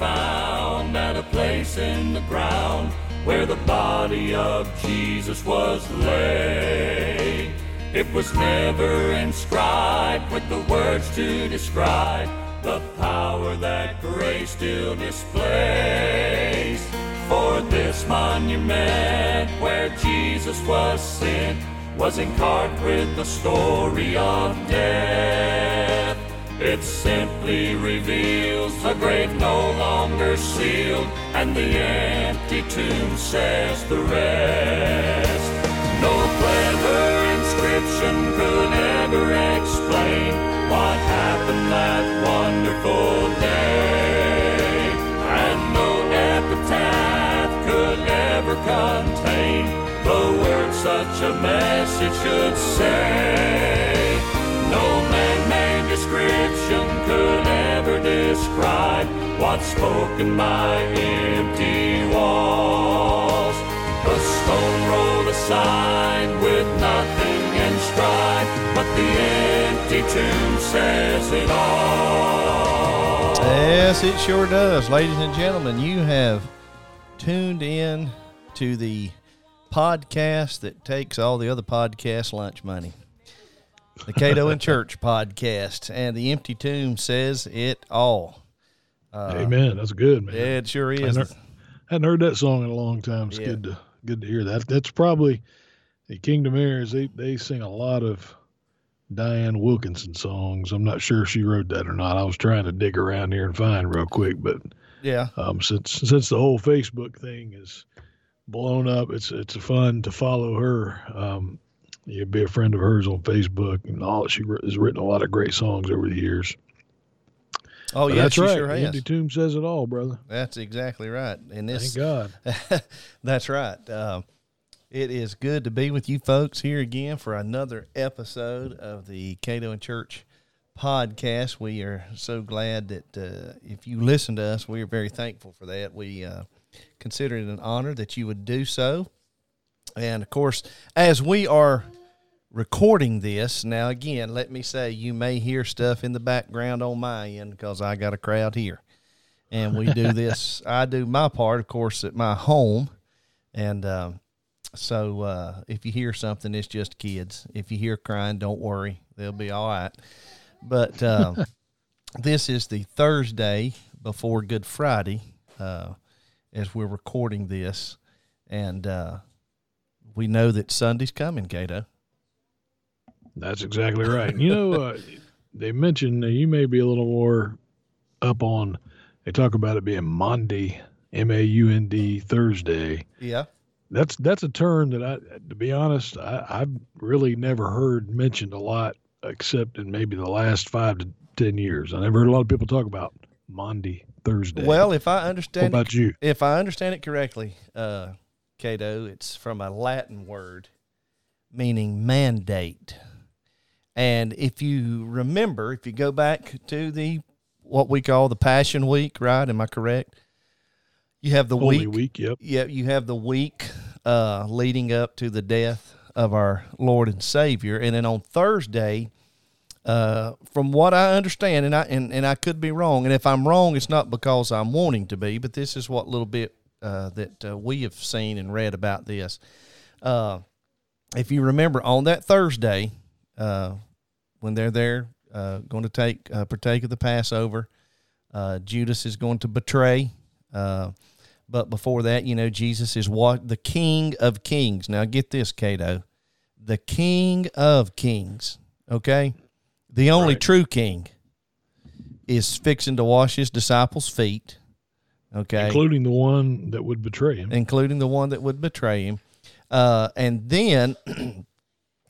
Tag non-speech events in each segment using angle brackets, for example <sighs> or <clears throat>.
found at a place in the ground where the body of Jesus was laid. It was never inscribed with the words to describe the power that grace still displays. For this monument where Jesus was sent was encarved with the story of death. It simply reveals the grave no longer sealed, and the empty tomb says the rest. No clever inscription could ever explain what happened that wonderful day, and no epitaph could ever contain the words such a message should say. No description could ever describe what's spoken by empty walls. The stone rolled aside with nothing inscribed, but the empty tomb says it all. Yes, it sure does. Ladies and gentlemen, you have tuned in to the podcast that takes all the other podcast lunch money. The Cato and Church podcast. And the empty tomb says it all. Amen. That's good, man. Yeah, it sure is. hadn't, hadn't heard that song in a long time. It's Yeah. good to good to hear that. That's probably the Kingdom Heirs. They they sing a lot of Dianne Wilkinson songs. I'm not sure if she wrote that or not. I was trying to dig around here and find real quick, but Yeah. um, since since the whole Facebook thing is blown up, it's it's fun to follow her. Um, you'd be a friend of hers on Facebook, and all she has written a lot of great songs over the years. Oh, But yeah, that's she right. sure has. Tomb says it all, brother. That's exactly right. And this, Thank God. <laughs> That's right. Um, it is good to be with you folks here again for another episode of the Cato and Church podcast. We are so glad that uh, if you listen to us, we are very thankful for that. We uh, consider it an honor that you would do so. And of course, as we are recording this, now again, let me say you may hear stuff in the background on my end because I got a crowd here and we do <laughs> this. I do my part, of course, at my home, and um, so uh, if you hear something, it's just kids. If you hear crying, don't worry; they'll be all right. But um, <laughs> this is the Thursday before Good Friday, uh, as we're recording this, and uh, we know that Sunday's coming, Cato. That's exactly right. You know, uh, <laughs> they mentioned you may be a little more up on. They talk about it being Maundy, M A U N D Thursday. Yeah, That's that's a term that I, to be honest, I, I've really never heard mentioned a lot, except in maybe the last five to ten years. I never heard a lot of people talk about Maundy, Thursday. Well, if I what understand, it about you? if I understand it correctly, uh, Cato, it's from a Latin word meaning mandate. And if you remember, if you go back to the what we call the Passion Week, right? Am I correct? You have the Holy week, week, yep. yeah, you have the week uh, leading up to the death of our Lord and Savior, and then on Thursday, uh, from what I understand, and I and, and I could be wrong, and if I'm wrong, it's not because I'm wanting to be, but this is what little bit uh, that uh, we have seen and read about this. Uh, if you remember, on that Thursday, uh, when they're there, uh, going to take uh, partake of the Passover, uh, Judas is going to betray. Uh, but before that, you know, Jesus is what the King of Kings. Now, get this, Cato, the King of Kings. Okay, the only Right. true King is fixing to wash his disciples' feet. Okay, Including the one that would betray him. including the one that would betray him. Uh, and then <clears throat>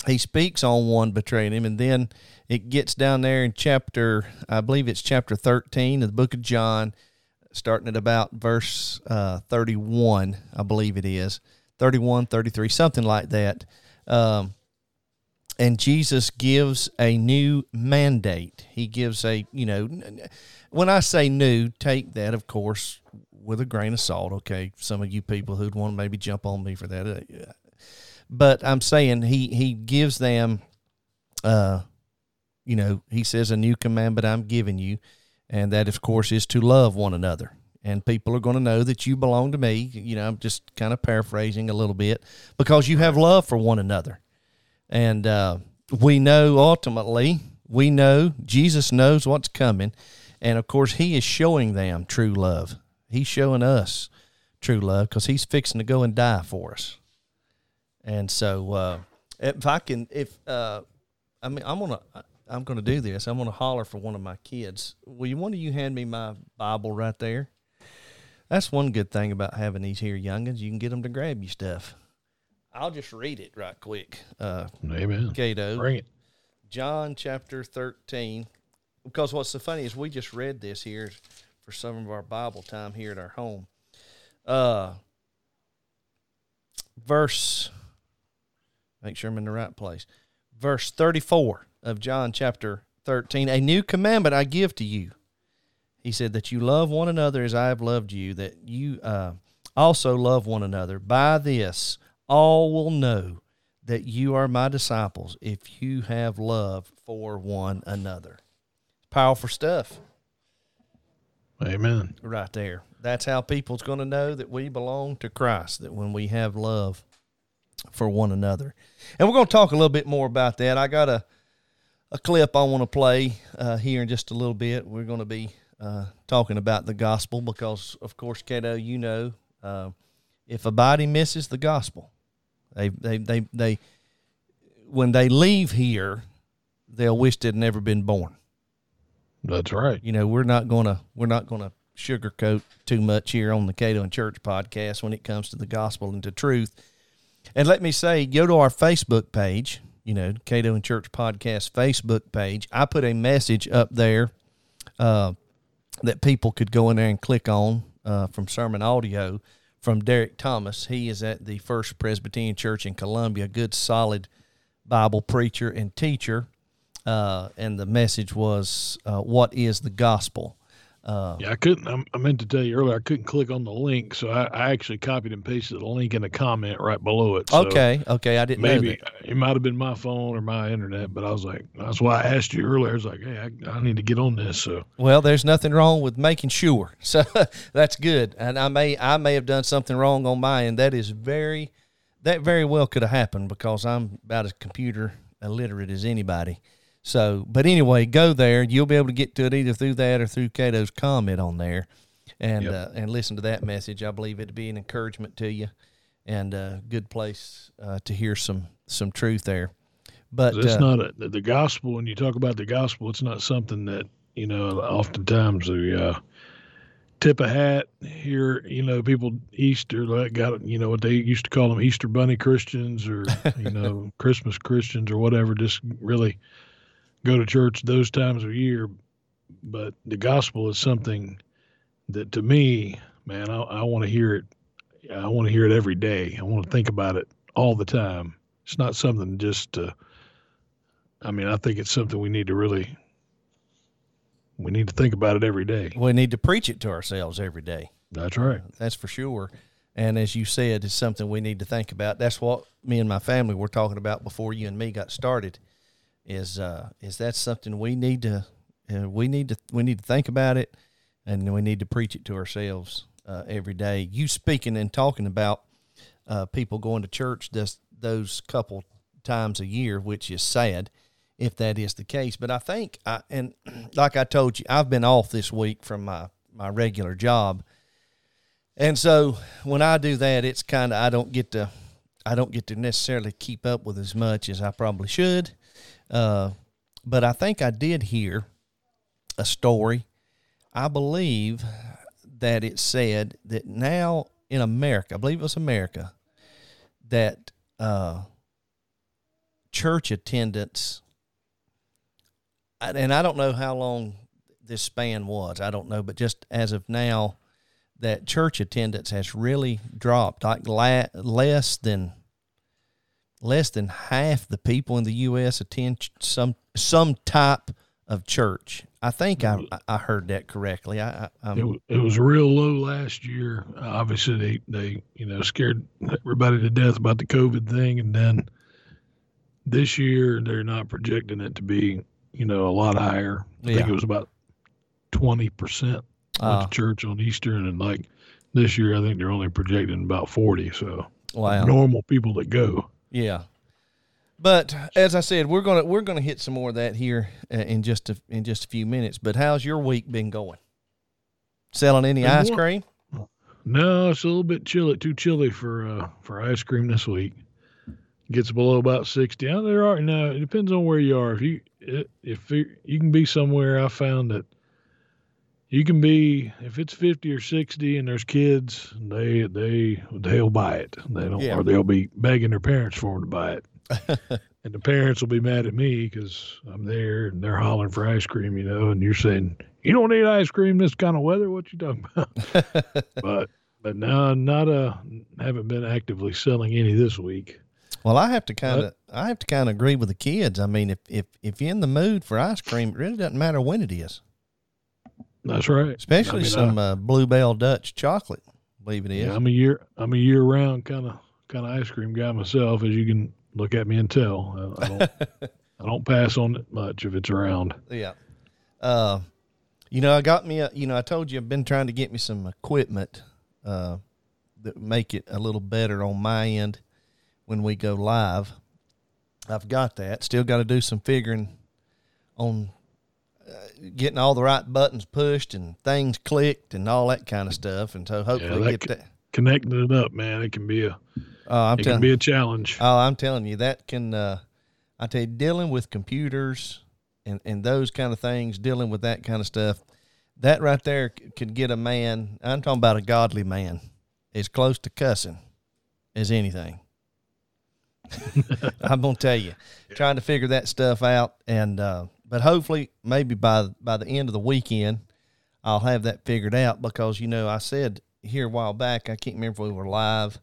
he speaks on one betraying him, and then it gets down there in chapter, I believe it's chapter 13 of the book of John, starting at about verse uh, 31, I believe it is 31, 33, something like that. Um, and Jesus gives a new mandate. He gives a, you know, when I say new, take that, of course, with a grain of salt. Okay, some of you people who'd want to maybe jump on me for that, uh, but I'm saying he he gives them, uh, you know, he says a new commandment I'm giving you, and that, of course, is to love one another. And people are going to know that you belong to me. You know, I'm just kind of paraphrasing a little bit because you have love for one another. And uh, we know ultimately, we know Jesus knows what's coming. And of course, He is showing them true love. He's showing us true love because He's fixing to go and die for us. And so, uh, if I can, if uh, I mean, I'm gonna, I'm gonna do this. I'm gonna holler for one of my kids. Will you, one of you hand me my Bible right there? That's one good thing about having these here youngins. You can get them to grab you stuff. I'll just read it right quick. Uh, Amen. Cato, Bring it. John chapter 13. Because what's so funny is we just read this here for some of our Bible time here at our home. Uh, verse, make sure I'm in the right place. Verse 34 of John chapter 13. A new commandment I give to you. He said that you love one another as I have loved you, that you uh, also love one another. By this, all will know that you are my disciples if you have love for one another. Powerful stuff Amen. right there. That's how people's going to know that we belong to Christ, that when we have love for one another. And we're going to talk a little bit more about that. I got a, a clip I want to play uh, here in just a little bit. We're going to be uh, talking about the gospel because, of course, Cato, you know, uh, if a body misses the gospel, they, they, they, they, when they leave here, they'll wish they'd never been born That's right. you know we're not gonna we're not gonna sugarcoat too much here on the Cato and Church podcast when it comes to the gospel and to truth. And let me say, go to our Facebook page, you know, Cato and Church podcast Facebook page. I put a message up there uh, that people could go in there and click on uh, from sermon audio from Derek Thomas. He is at the First Presbyterian Church in Columbia, a good solid Bible preacher and teacher. Uh, and the message was, uh, "What is the gospel?" Uh, Yeah, I couldn't. I, I meant to tell you earlier. I couldn't click on the link, so I, I actually copied and pasted the link in the comment right below it. So okay, okay, I didn't know Maybe it might have been my phone or my internet, but I was like, that's why I asked you earlier. I was like, hey, I, I need to get on this. So Well, there's nothing wrong with making sure, <laughs> so that's good. And I may I may have done something wrong on my end. That is very that very well could have happened because I'm about as computer illiterate as anybody. So, but anyway, go there. You'll be able to get to it either through that or through Cato's comment on there, and Yep. uh, and listen to that message. I believe it'd be an encouragement to you, and a good place uh, to hear some some truth there. But it's uh, not a, the, the gospel. When you talk about the gospel, it's not something that you know. Oftentimes, the uh, tip a hat here. You know, people Easter like got you know what they used to call them Easter Bunny Christians or you <laughs> know Christmas Christians or whatever. Just really go to church those times of year. But the gospel is something that to me, man, I, I want to hear it. I want to hear it every day. I want to think about it all the time. It's not something just to. I mean, I think it's something we need to really. We need to think about it every day. we need to preach it to ourselves every day. That's right. Uh, that's for sure. And as you said, it's something we need to think about. That's what me and my family were talking about before you and me got started. Is uh, is that something we need to uh, we need to we need to think about it, and we need to preach it to ourselves uh, every day. You speaking and talking about uh, people going to church this, those couple times a year, which is sad if that is the case. But I think, I, and <clears throat> like I told you, I've been off this week from my my regular job. And so when I do that, it's kind of I don't get to I don't get to necessarily keep up with as much as I probably should. Uh, but I think I did hear a story. I believe that it said that now in America, I believe it was America, that uh, church attendance, and I don't know how long this span was. I don't know, but just as of now, that church attendance has really dropped, like la- less than less than half the people in the U.S. attend some some type of church. I think I I heard that correctly. I, I It, it was real low last year. Uh, obviously, they, they you know scared everybody to death about the COVID thing, and then this year they're not projecting it to be you know a lot higher. I Yeah. think it was about twenty percent Uh, church on Easter, and like this year, I think they're only projecting about forty. So wow. normal people that go. Yeah. But as I said, we're gonna we're gonna hit some more of that here uh, in just a, in just a few minutes. But how's your week been going? Selling any ice cream? No, it's a little bit chilly, too chilly for uh, for ice cream this week. Gets below about sixty. Now there are no. It depends on where you are. If you if you, you can be somewhere, I found that you can be if it's fifty or sixty and there's kids, they they they'll buy it. They don't, Yeah. or they'll be begging their parents for them to buy it. <laughs> and the parents will be mad at me because I'm there and they're hollering for ice cream, you know, and you're saying you don't need ice cream this kind of weather. What you talking about? <laughs> but but no, not uh haven't been actively selling any this week. Well, I have to kind of I have to kind of agree with the kids. I mean, if if if you're in the mood for ice cream, it really doesn't matter when it is, That's right. especially I mean, some uh, Bluebell Dutch chocolate. I believe it is. Yeah, I'm a year I'm a year round kind of kind of ice cream guy myself, as you can look at me and tell. I, I don't <laughs> I don't pass on it much if it's around. Yeah. Uh, you know, I got me a, you know, I told you I've been trying to get me some equipment uh, that make it a little better on my end when we go live. I've got that. Still got to do some figuring on getting all the right buttons pushed and things clicked and all that kind of stuff. And so hopefully that get that. Connecting it up, man, it can be a Oh, I'm it telling can be a challenge. Oh, I'm telling you, that can, uh, I tell you, dealing with computers and, and those kind of things, dealing with that kind of stuff, that right there c- could get a man, I'm talking about a godly man, as close to cussing as anything. <laughs> I'm to tell you, <laughs> trying to figure that stuff out. And, uh, but hopefully, maybe by, by the end of the weekend, I'll have that figured out because, you know, I said here a while back, I can't remember if we were live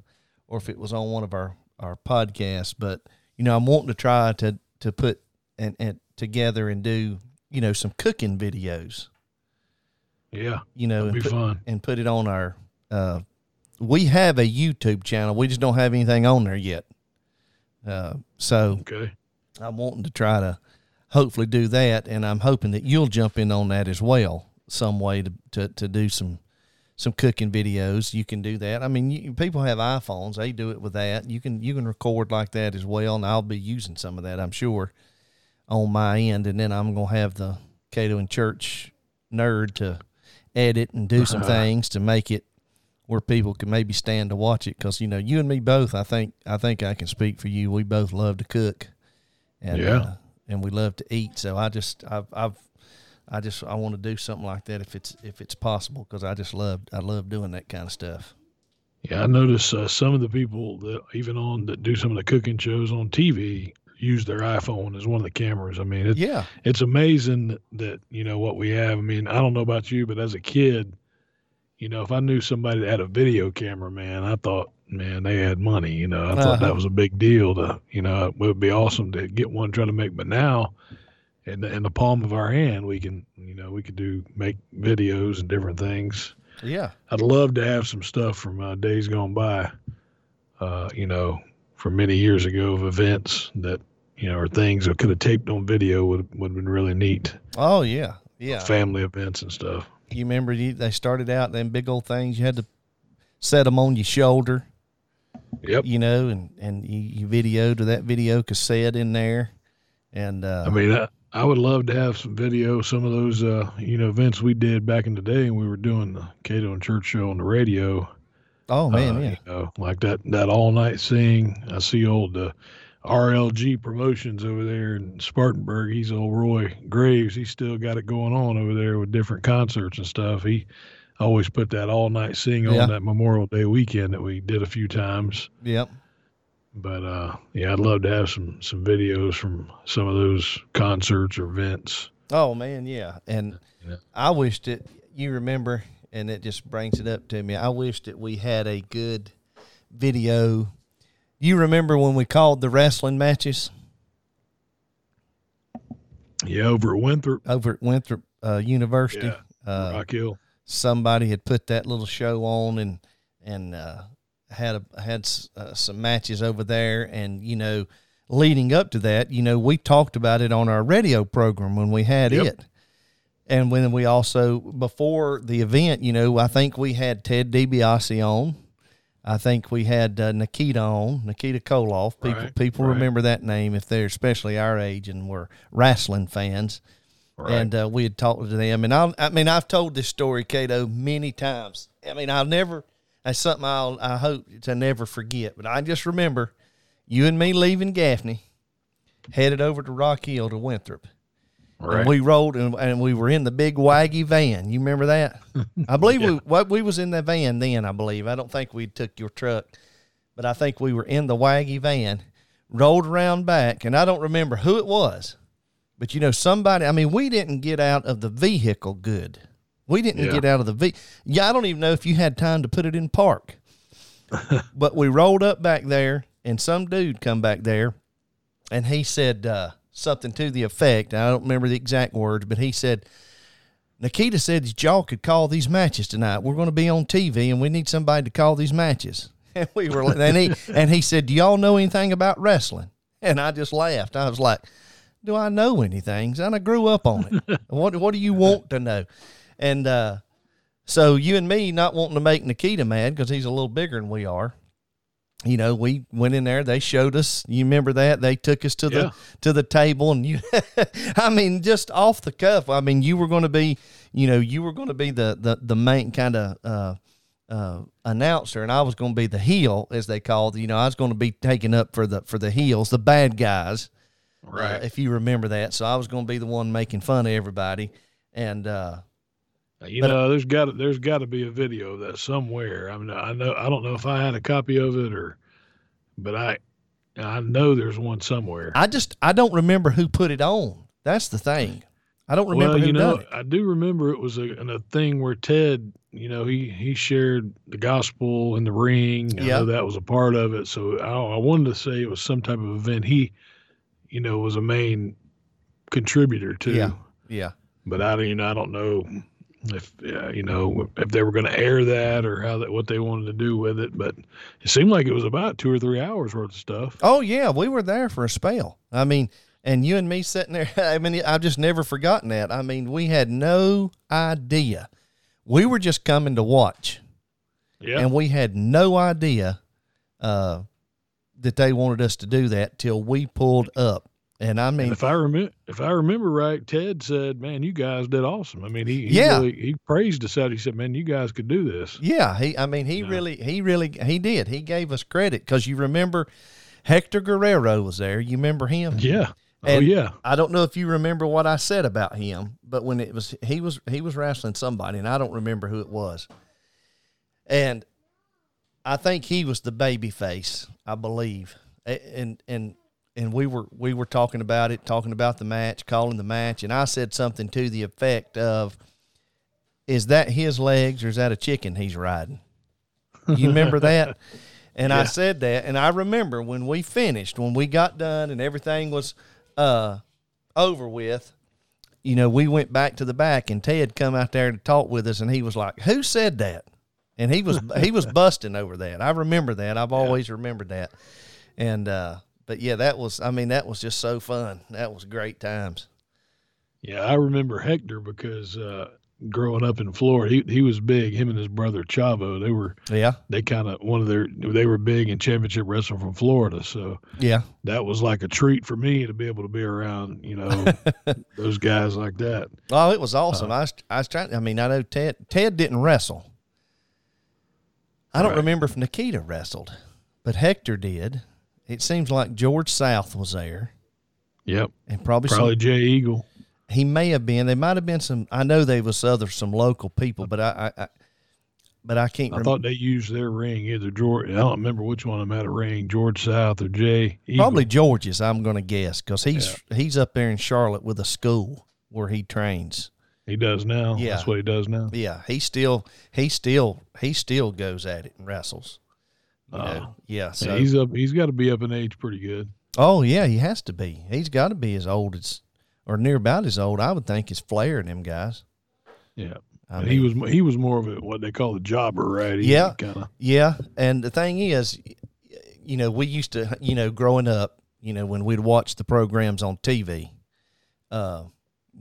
or if it was on one of our, our podcasts, but you know, I'm wanting to try to, to put and, and together and do, you know, some cooking videos, yeah, you know, and be put, fun. and put it on our, uh, we have a YouTube channel. We just don't have anything on there yet. Uh, so Okay. I'm wanting to try to hopefully do that, and I'm hoping that you'll jump in on that as well, some way to to, to do some some cooking videos. You can do that. I mean, you, people have iPhones; they do it with that. You can you can record like that as well, and I'll be using some of that, I'm sure, on my end. And then I'm gonna have the Cato and Church nerd to edit and do some <laughs> things to make it where people can maybe stand to watch it because you know you and me both i think i think i can speak for you we both love to cook and Yeah. uh, and we love to eat so i just i've, I've i just i want to do something like that if it's if it's possible because i just love i love doing that kind of stuff Yeah, I notice uh, some of the people that even on that do some of the cooking shows on TV use their iPhone as one of the cameras. I mean, it, yeah it's amazing that, that you know what we have. I mean, I don't know about you, but as a kid, you know, if I knew somebody that had a video camera, man, I thought, man, they had money. You know, I thought Uh-huh. that was a big deal. To you know, it would be awesome to get one trying to make. But now, in the, in the palm of our hand, we can, you know, we could do make videos and different things. yeah I'd love to have some stuff from uh, days gone by, uh, you know, from many years ago of events that, you know, or things that could have taped on video would would have been really neat. oh yeah yeah Family events and stuff. you remember you, they started out them big old things you had to set them on your shoulder Yep. you know and and you, you videoed to that video cassette in there and uh I mean, I, I would love to have some video, some of those, uh, you know, events we did back in the day, and we were doing the Cato and Church show on the radio. oh man uh, yeah You know, like that that all night sing. I see old uh, RLG promotions over there in Spartanburg. He's old Roy Graves. He's still got it going on over there with different concerts and stuff. He always put that all night sing Yeah. on that Memorial Day weekend that we did a few times. yep But uh, yeah, I'd love to have some some videos from some of those concerts or events. Oh man, yeah. And Yeah. I wished that you remember, and it just brings it up to me. I wish that we had a good video. You remember when we called the wrestling matches Yeah, over at Winthrop, over at Winthrop uh, University? Yeah. Uh, Rock Hill. Somebody had put that little show on and and uh, had a, had s- uh, some matches over there, and you know, leading up to that, you know, we talked about it on our radio program when we had Yep. it, And when we also before the event, you know, I think we had Ted DiBiase on. I think we had uh, Nikita on, Nikita Koloff. People Right, people right. remember that name if they're especially our age and were wrestling fans. Right. And uh, we had talked to them, and I, I mean, I've told this story, Cato, many times. I mean, I'll never. That's something I'll I hope to never forget. But I just remember you and me leaving Gaffney, headed over to Rock Hill to Winthrop. Right. And we rolled and, and we were in the big waggy van. You remember that? <laughs> I believe we what we was in the van then, I believe. I don't think we took your truck. But I think we were in the waggy van, rolled around back, and I don't remember who it was. But you know, somebody I mean, we didn't get out of the vehicle good. We didn't Yeah. get out of the V Yeah, I don't even know if you had time to put it in park. <laughs> but we rolled up back there and some dude come back there and he said uh, something to the effect. I don't remember the exact words, but he said, Nikita said that y'all could call these matches tonight. We're going to be on TV, and we need somebody to call these matches. <laughs> And we were, and he and he said, "Do y'all know anything about wrestling?" And I just laughed. I was like, "Do I know anything? And I grew up on it. <laughs> what What do you want to know?" And uh, so you and me not wanting to make Nikita mad because he's a little bigger than we are you know, we went in there. They showed us. You remember that? They took us to Yeah. the to the table, and you, <laughs> I mean, just off the cuff. I mean, you were going to be, you know, you were going to be the the the main kind of uh, uh, announcer, and I was going to be the heel, as they called. You know, I was going to be taking up for the for the heels, the bad guys, uh, Right. if you remember that. So I was going to be the one making fun of everybody, and uh, You But- know, there's got to, there's got to be a video of that somewhere. I mean, I know I don't know if I had a copy of it or, but I I know there's one somewhere. I just I don't remember who put it on. That's the thing. I don't remember well, you know. I do remember it was a, a thing where Ted, you know, he he shared the gospel in the ring. I Yeah. know that was a part of it. So I, I wanted to say it was some type of event. He, you know, was a main contributor to. Yeah. Yeah. But I, don't- you know, I don't know if uh, you know if they were going to air that or how that what they wanted to do with it. But it seemed like it was about two or three hours worth of stuff. Oh yeah, we were there for a spell. I mean, and you and me sitting there. <laughs> I mean, I've just never forgotten that. I mean, we had no idea. We were just coming to watch, Yeah. and we had no idea uh, that they wanted us to do that till we pulled up. And I And mean, if I remember, if I remember right, Ted said, "Man, you guys did awesome." I mean, he, he Yeah. really, he praised us out. He said, "Man, you guys could do this." yeah, he. I mean, he Yeah. really, he really, he did. He gave us credit because you remember Hector Guerrero was there. You remember him? Yeah. oh yeah. I don't know if you remember what I said about him, but when it was he was he was wrestling somebody, and I don't remember who it was. And I think he was the baby face, I believe. And and and we were we were talking about it, talking about the match, calling the match, and I said something to the effect of, "Is that his legs or is that a chicken he's riding?" You remember that? <laughs> And I said that, and I remember when we finished, when we got done, and everything was uh, over with. You know, we went back to the back, and Ted come out there to talk with us, and he was like, "Who said that?" And he was he was <laughs> busting over that. I remember that. I've always remembered that. And uh, but yeah, that was. I mean, that was just so fun. That was great times. Yeah, I remember Hector because uh, growing up in Florida, he he was big. Him and his brother Chavo, they were Yeah, they kind of one of their they were big in championship wrestling from Florida. So yeah, that was like a treat for me to be able to be around, you know, <laughs> those guys like that. Oh, it was awesome. I was I was trying. I mean, I know Ted Ted didn't wrestle. I don't Right. remember if Nikita wrestled, but Hector did. It seems like George South was there, Yep, and probably, probably some. Jay Eagle. He may have been. There might have been some. I know there was other some local people, but I, I, I but I can't I remember. thought they used their ring either George. I don't remember which one of them had a ring, George South or Jay. Eagle. Probably George's. I'm going to guess because he's he's up there in Charlotte with a school where he trains. He does now. Yeah. that's what he does now. Yeah, he still he still he still goes at it and wrestles. You Oh. know? Yeah. So he's up. He's got to be up in age pretty good. oh yeah, he has to be. He's got to be as old as or near about as old. I would think as Flair and them guys. Yeah, I mean, he was he was more of a what they call a jobber, right? He Yeah. kind of. Yeah, and the thing is, you know, we used to, you know, growing up, you know, when we'd watch the programs on TV, uh,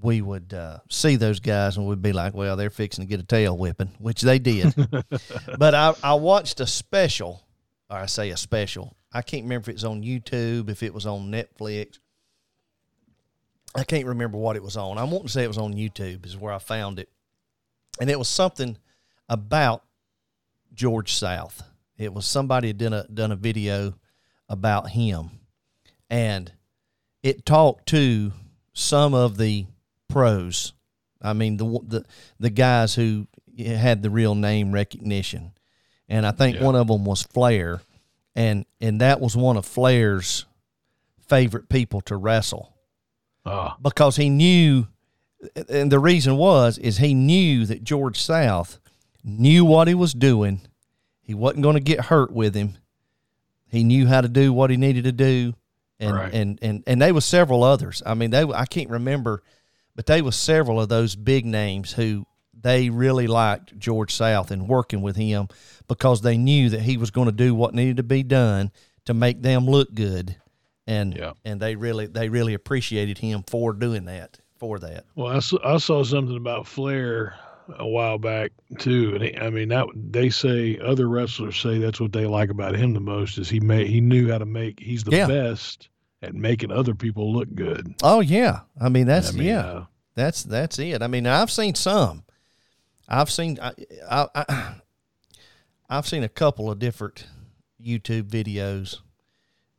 we would uh, see those guys and we'd be like, well, they're fixing to get a tail whipping, which they did. <laughs> but I, I watched a special, or I say a special. I can't remember if it was on YouTube, if it was on Netflix. I can't remember what it was on. I want to say it was on YouTube, is where I found it. And it was something about George South. It was somebody had done a, done a video about him. And it talked to some of the pros. I mean, the the the guys who had the real name recognition, and I think Yeah. one of them was Flair, and and that was one of Flair's favorite people to wrestle Ah, because he knew, and the reason was is he knew that George South knew what he was doing. He wasn't going to get hurt with him. He knew how to do what he needed to do, and Right. and and and there was several others. I mean, they I can't remember, but they was several of those big names who they really liked George South and working with him because they knew that he was going to do what needed to be done to make them look good, and Yeah. and they really they really appreciated him for doing that for that. well, I saw, I saw something about Flair a while back too, and he, I mean that they say other wrestlers say that's what they like about him the most is he made he knew how to make he's the Yeah. best at making other people look good. Oh yeah, I mean that's I mean, yeah. uh, That's that's it. I mean, I've seen some. I've seen I, I, I I've seen a couple of different YouTube videos,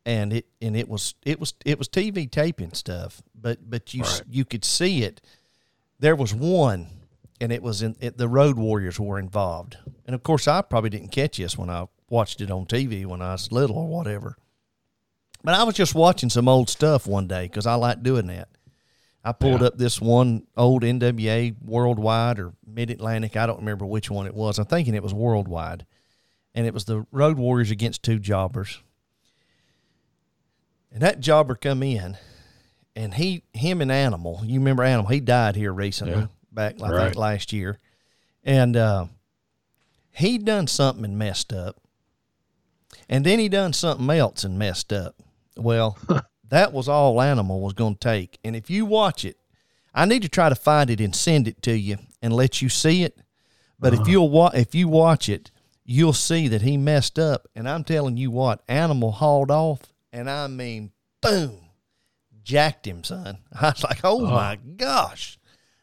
and it and it was it was it was TV taping stuff, but but you Right. you could see it. There was one, and it was in it, the Road Warriors were involved, and of course I probably didn't catch this when I watched it on TV when I was little or whatever. But I was just watching some old stuff one day because I like doing that. I pulled Yeah. up this one old NWA Worldwide or Mid Atlantic. I don't remember which one it was. I'm thinking it was Worldwide. And it was the Road Warriors against two jobbers. And that jobber come in and he him and Animal, you remember Animal, he died here recently, Yeah. back I Right. think last year. And uh he done something and messed up. And then he done something else and messed up. Well, <laughs> that was all Animal was going to take. And if you watch it, I need to try to find it and send it to you and let you see it. But if you'll wa- if you watch it, you'll see that he messed up. And I'm telling you what, Animal hauled off, and I mean, boom, jacked him, son. <laughs> I was like, oh my gosh,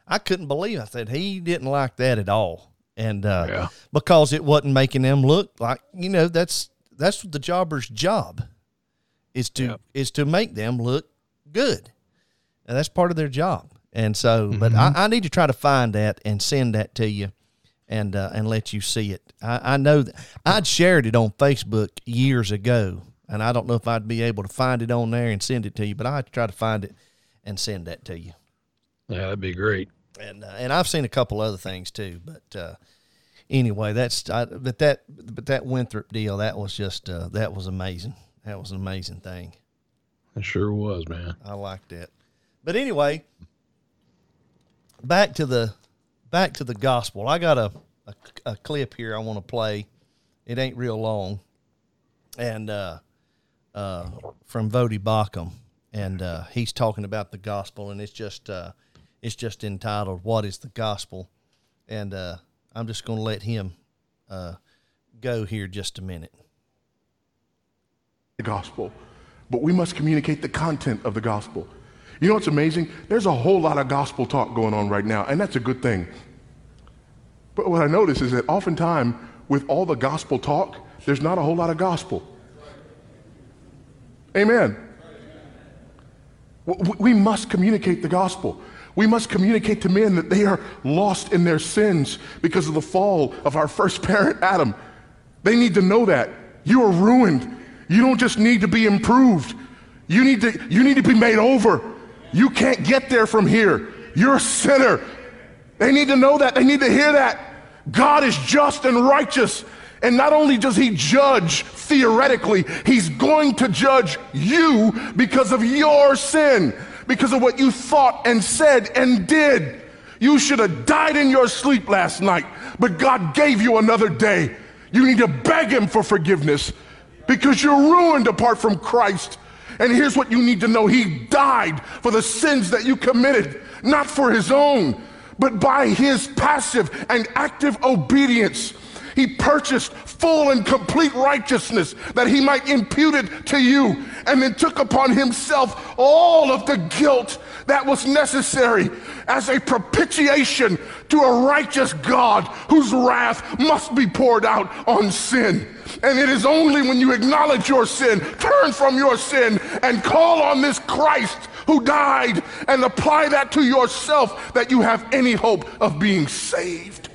I couldn't believe. It. I said he didn't like that at all, and uh, Yeah. because it wasn't making them look like you know that's that's the jobber's job is to Yep. is to make them look good. And that's part of their job. And so, but I, I need to try to find that and send that to you, and uh, and let you see it. I, I know that I'd shared it on Facebook years ago, and I don't know if I'd be able to find it on there and send it to you, but I have to try to find it and send that to you. Yeah, that'd be great. And uh, and I've seen a couple other things too, but uh, anyway, that's I, but that but that Winthrop deal that was just uh, that was amazing. That was an amazing thing. It sure was, man. I liked that. But anyway, back to the back to the gospel. I got a a, a clip here I want to play. It ain't real long, and uh, uh, from Voddie Baucham, and uh, he's talking about the gospel, and it's just uh, it's just entitled "What is the Gospel," and uh, I'm just going to let him uh, go here just a minute. The gospel, but we must communicate the content of the gospel. You know what's amazing? There's a whole lot of gospel talk going on right now, and that's a good thing. But what I notice is that oftentimes, with all the gospel talk, there's not a whole lot of gospel. Amen. We must communicate the gospel. We must communicate to men that they are lost in their sins because of the fall of our <laughs> first parent, Adam. They need to know that. You are ruined. You don't just need to be improved. You need to, you need to be made over. You can't get there from here. You're a sinner. They need to know that. They need to hear that. God is just and righteous. And not only does he judge theoretically, he's going to judge you because of your sin, because of what you thought and said and did. You should have died in your sleep last night, but God gave you another day. You need to beg him for forgiveness because you're ruined apart from Christ. And here's what you need to know He died for the sins that you committed, not for His own, but by His passive and active obedience. He purchased full and complete righteousness that he might impute it to you, and then took upon himself all of the guilt that was necessary as a propitiation to a righteous God whose wrath must be poured out on sin. And it is only when you acknowledge your sin, turn from your sin, and call on this Christ who died and apply that to yourself that you have any hope of being saved.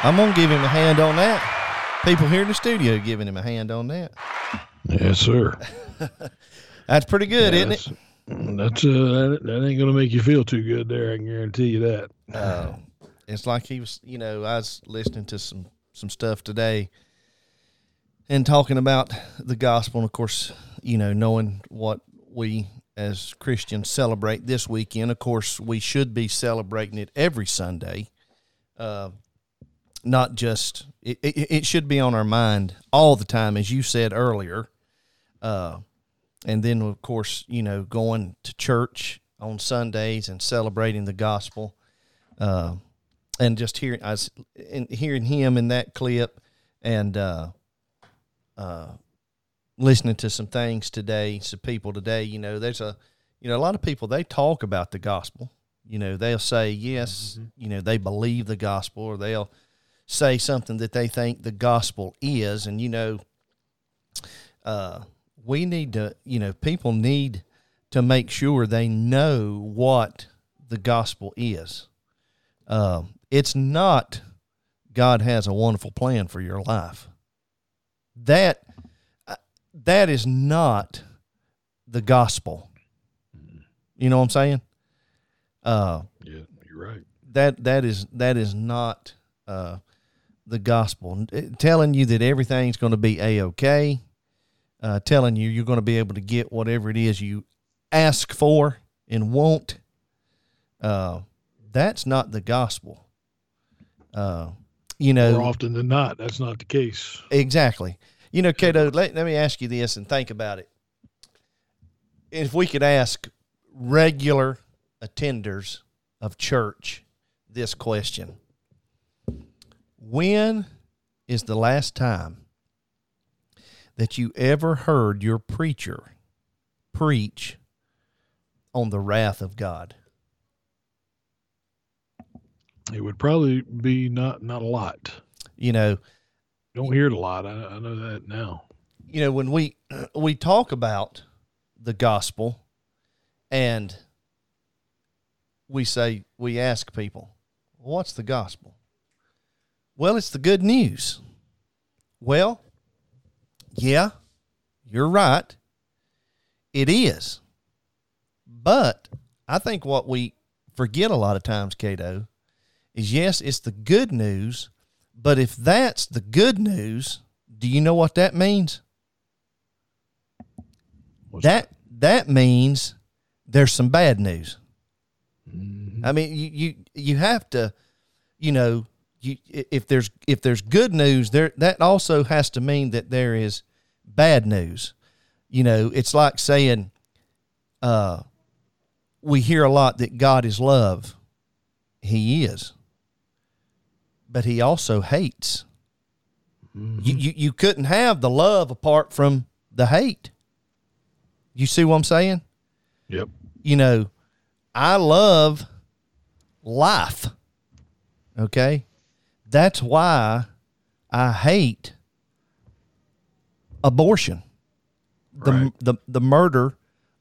I'm gonna give him a hand on that. People here in the studio giving him a hand on that. Yes, sir. <laughs> That's pretty good, isn't it? that's uh, that, that ain't gonna make you feel too good there. I can guarantee you that. Uh, it's like he was, you know, I was listening to some some stuff today and talking about the gospel, and of course, you know, knowing what we as Christians celebrate this weekend. Of course, we should be celebrating it every Sunday. Uh, not just it, it, it should be on our mind all the time, as you said earlier. Uh, and then of course, you know, going to church on Sundays and celebrating the gospel. Uh, and just hearing was and hearing him in that clip and uh, uh, listening to some things today, some people today, you know, there's a you know, a lot of people they talk about the gospel. You know, they'll say yes, you know, they believe the gospel or they'll say something that they think the gospel is. And you know uh, we need to you know people need to make sure they know what the gospel is. Uh, it's not god has a wonderful plan for your life. That uh, that is not the gospel. You know what i'm saying? Uh, Yeah, you're right. that that is that is not uh, the gospel. Uh, Telling you that everything's going to be a okay, uh, telling you you're going to be able to get whatever it is you ask for and want. Uh, that's not the gospel. Uh, you know, More often than not, that's not the case. Exactly. You know, Cato, let, let me ask you this and think about it. If we could ask regular attenders of church this question When is the last time that you ever heard your preacher preach on the wrath of God? It would probably be not not a lot. You know, Don't hear it a lot. I, I know that now. you know when we <clears throat> we talk about the gospel and we say we ask people what's the gospel well it's the good news well yeah you're right it is but i think what we forget a lot of times cato is yes it's the good news but if that's the good news do you know what that means What's that that means there's some bad news. Mhm. I mean, you you you have to, you know, you if there's if there's good news there, that also has to mean that there is bad news. You know, it's like saying, uh, we hear a lot that God is love. He is, but He also hates. You, you you couldn't have the love apart from the hate. You see what I'm saying? Yep. you know, I love life. Okay? That's why I hate abortion. The, Right. the the murder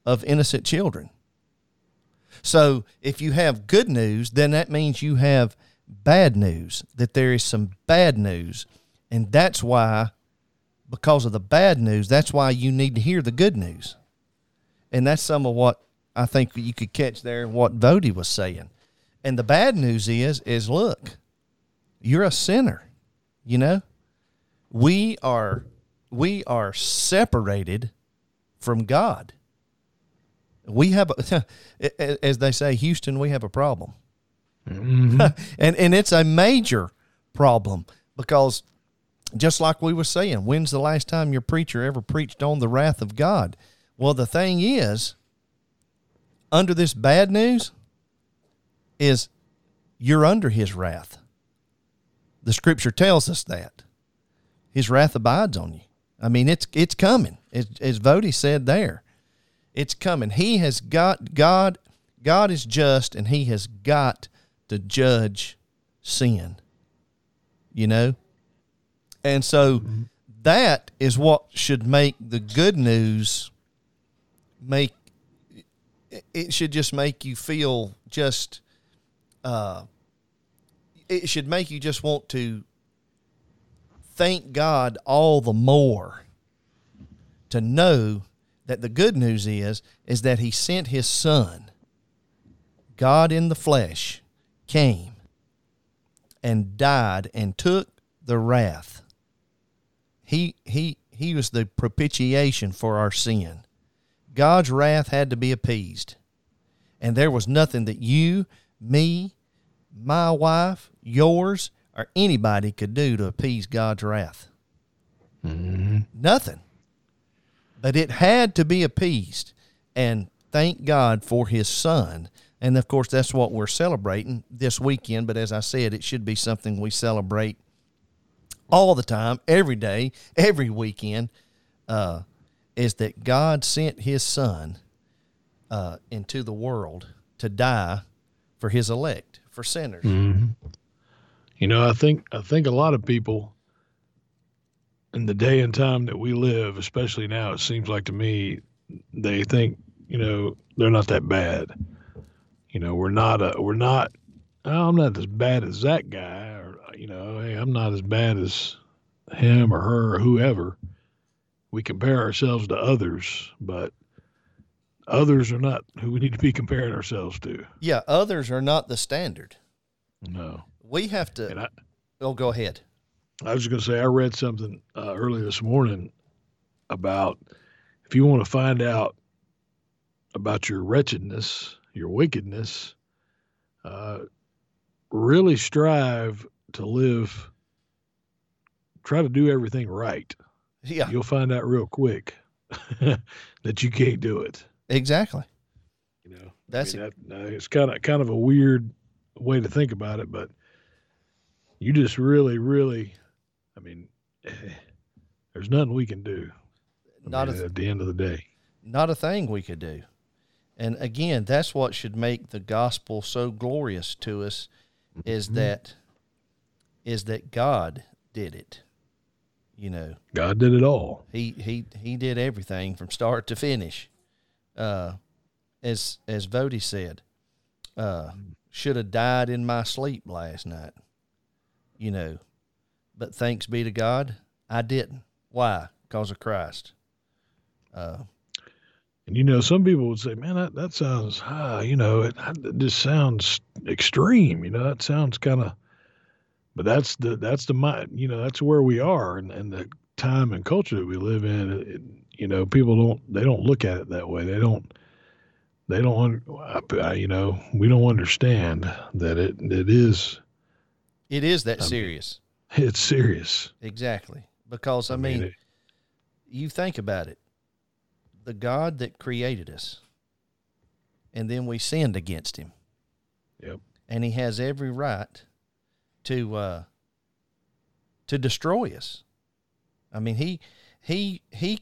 of innocent children. So, if you have good news, then that means you have bad news, that there is some bad news. And that's why because of the bad news, that's why you need to hear the good news. And that's some of what I think you could catch there what Voddie was saying. And the bad news is, is look, you're a sinner. You know, we are we are separated from God. We have, a, <laughs> as they say, Houston, we have a problem, Mhm. <laughs> and and it's a major problem. Because just like we were saying, when's the last time your preacher ever preached on the wrath of God? Well, the thing is, under this bad news, is you're under his wrath. The scripture tells us that. His wrath abides on you. I mean, it's it's coming. As, Voddie said there, it's coming. He has got God. God is just, and He has got to judge sin. You know, and so mm-hmm. that is what should make the good news make it should just make you feel just uh it should make you just want to thank God all the more to know that the good news is is that he sent his son God in the flesh came and died and took the wrath he he he was the propitiation for our sin. God's wrath had to be appeased. And there was nothing that you, me, my wife, yours, or anybody could do to appease God's wrath. Mm-hmm. Nothing. But it had to be appeased. And thank God for his son. And of course, that's what we're celebrating this weekend. But as I said, it should be something we celebrate all the time, every day, every weekend, uh, is that God sent His Son uh, into the world to die for His elect, for sinners. Mm-hmm. You know, I think I think a lot of people in the day and time that we live, especially now, it seems like to me, they think you know they're not that bad. You know, we're not a we're not. Oh, I'm not as bad as that guy or you know, hey, I'm not as bad as him or her or whoever. We compare ourselves to others, but others are not who we need to be comparing ourselves to. Yeah, others are not the standard. No. We have to. I, oh, go ahead. I was going to say, I read something uh, early this morning about if you want to find out about your wretchedness, your wickedness, uh, really strive to live, try to do everything right. Yeah. You'll find out real quick <laughs> that you can't do it. Exactly. You know, that's I mean, that, uh, it's kind of kind of a weird way to think about it, but you just really, really, I mean, <sighs> there's nothing we can do. I not mean, a, at the end of the day. Not a thing we could do. And again, that's what should make the gospel so glorious to us is mm-hmm. that is that God did it. You know, God did it all. He he he did everything from start to finish. Uh, as as Voddie said, uh, should have died in my sleep last night. You know, but thanks be to God, I didn't. Why? Because of Christ. Uh, and you know, some people would say, "Man, that that sounds, ah, you know, it, it just sounds extreme." You know, that sounds kind of but that's the that's the mind you know that's where we are and, and the time and culture that we live in it, you know people don't they don't look at it that way. They don't they don't you know we don't understand that it it is it is that I serious. mean, it's serious. Exactly. Because i, I mean, mean it, you think about it. The god that created us and then we sinned against him. Yep. And he has every right to uh, to destroy us. I mean, he he he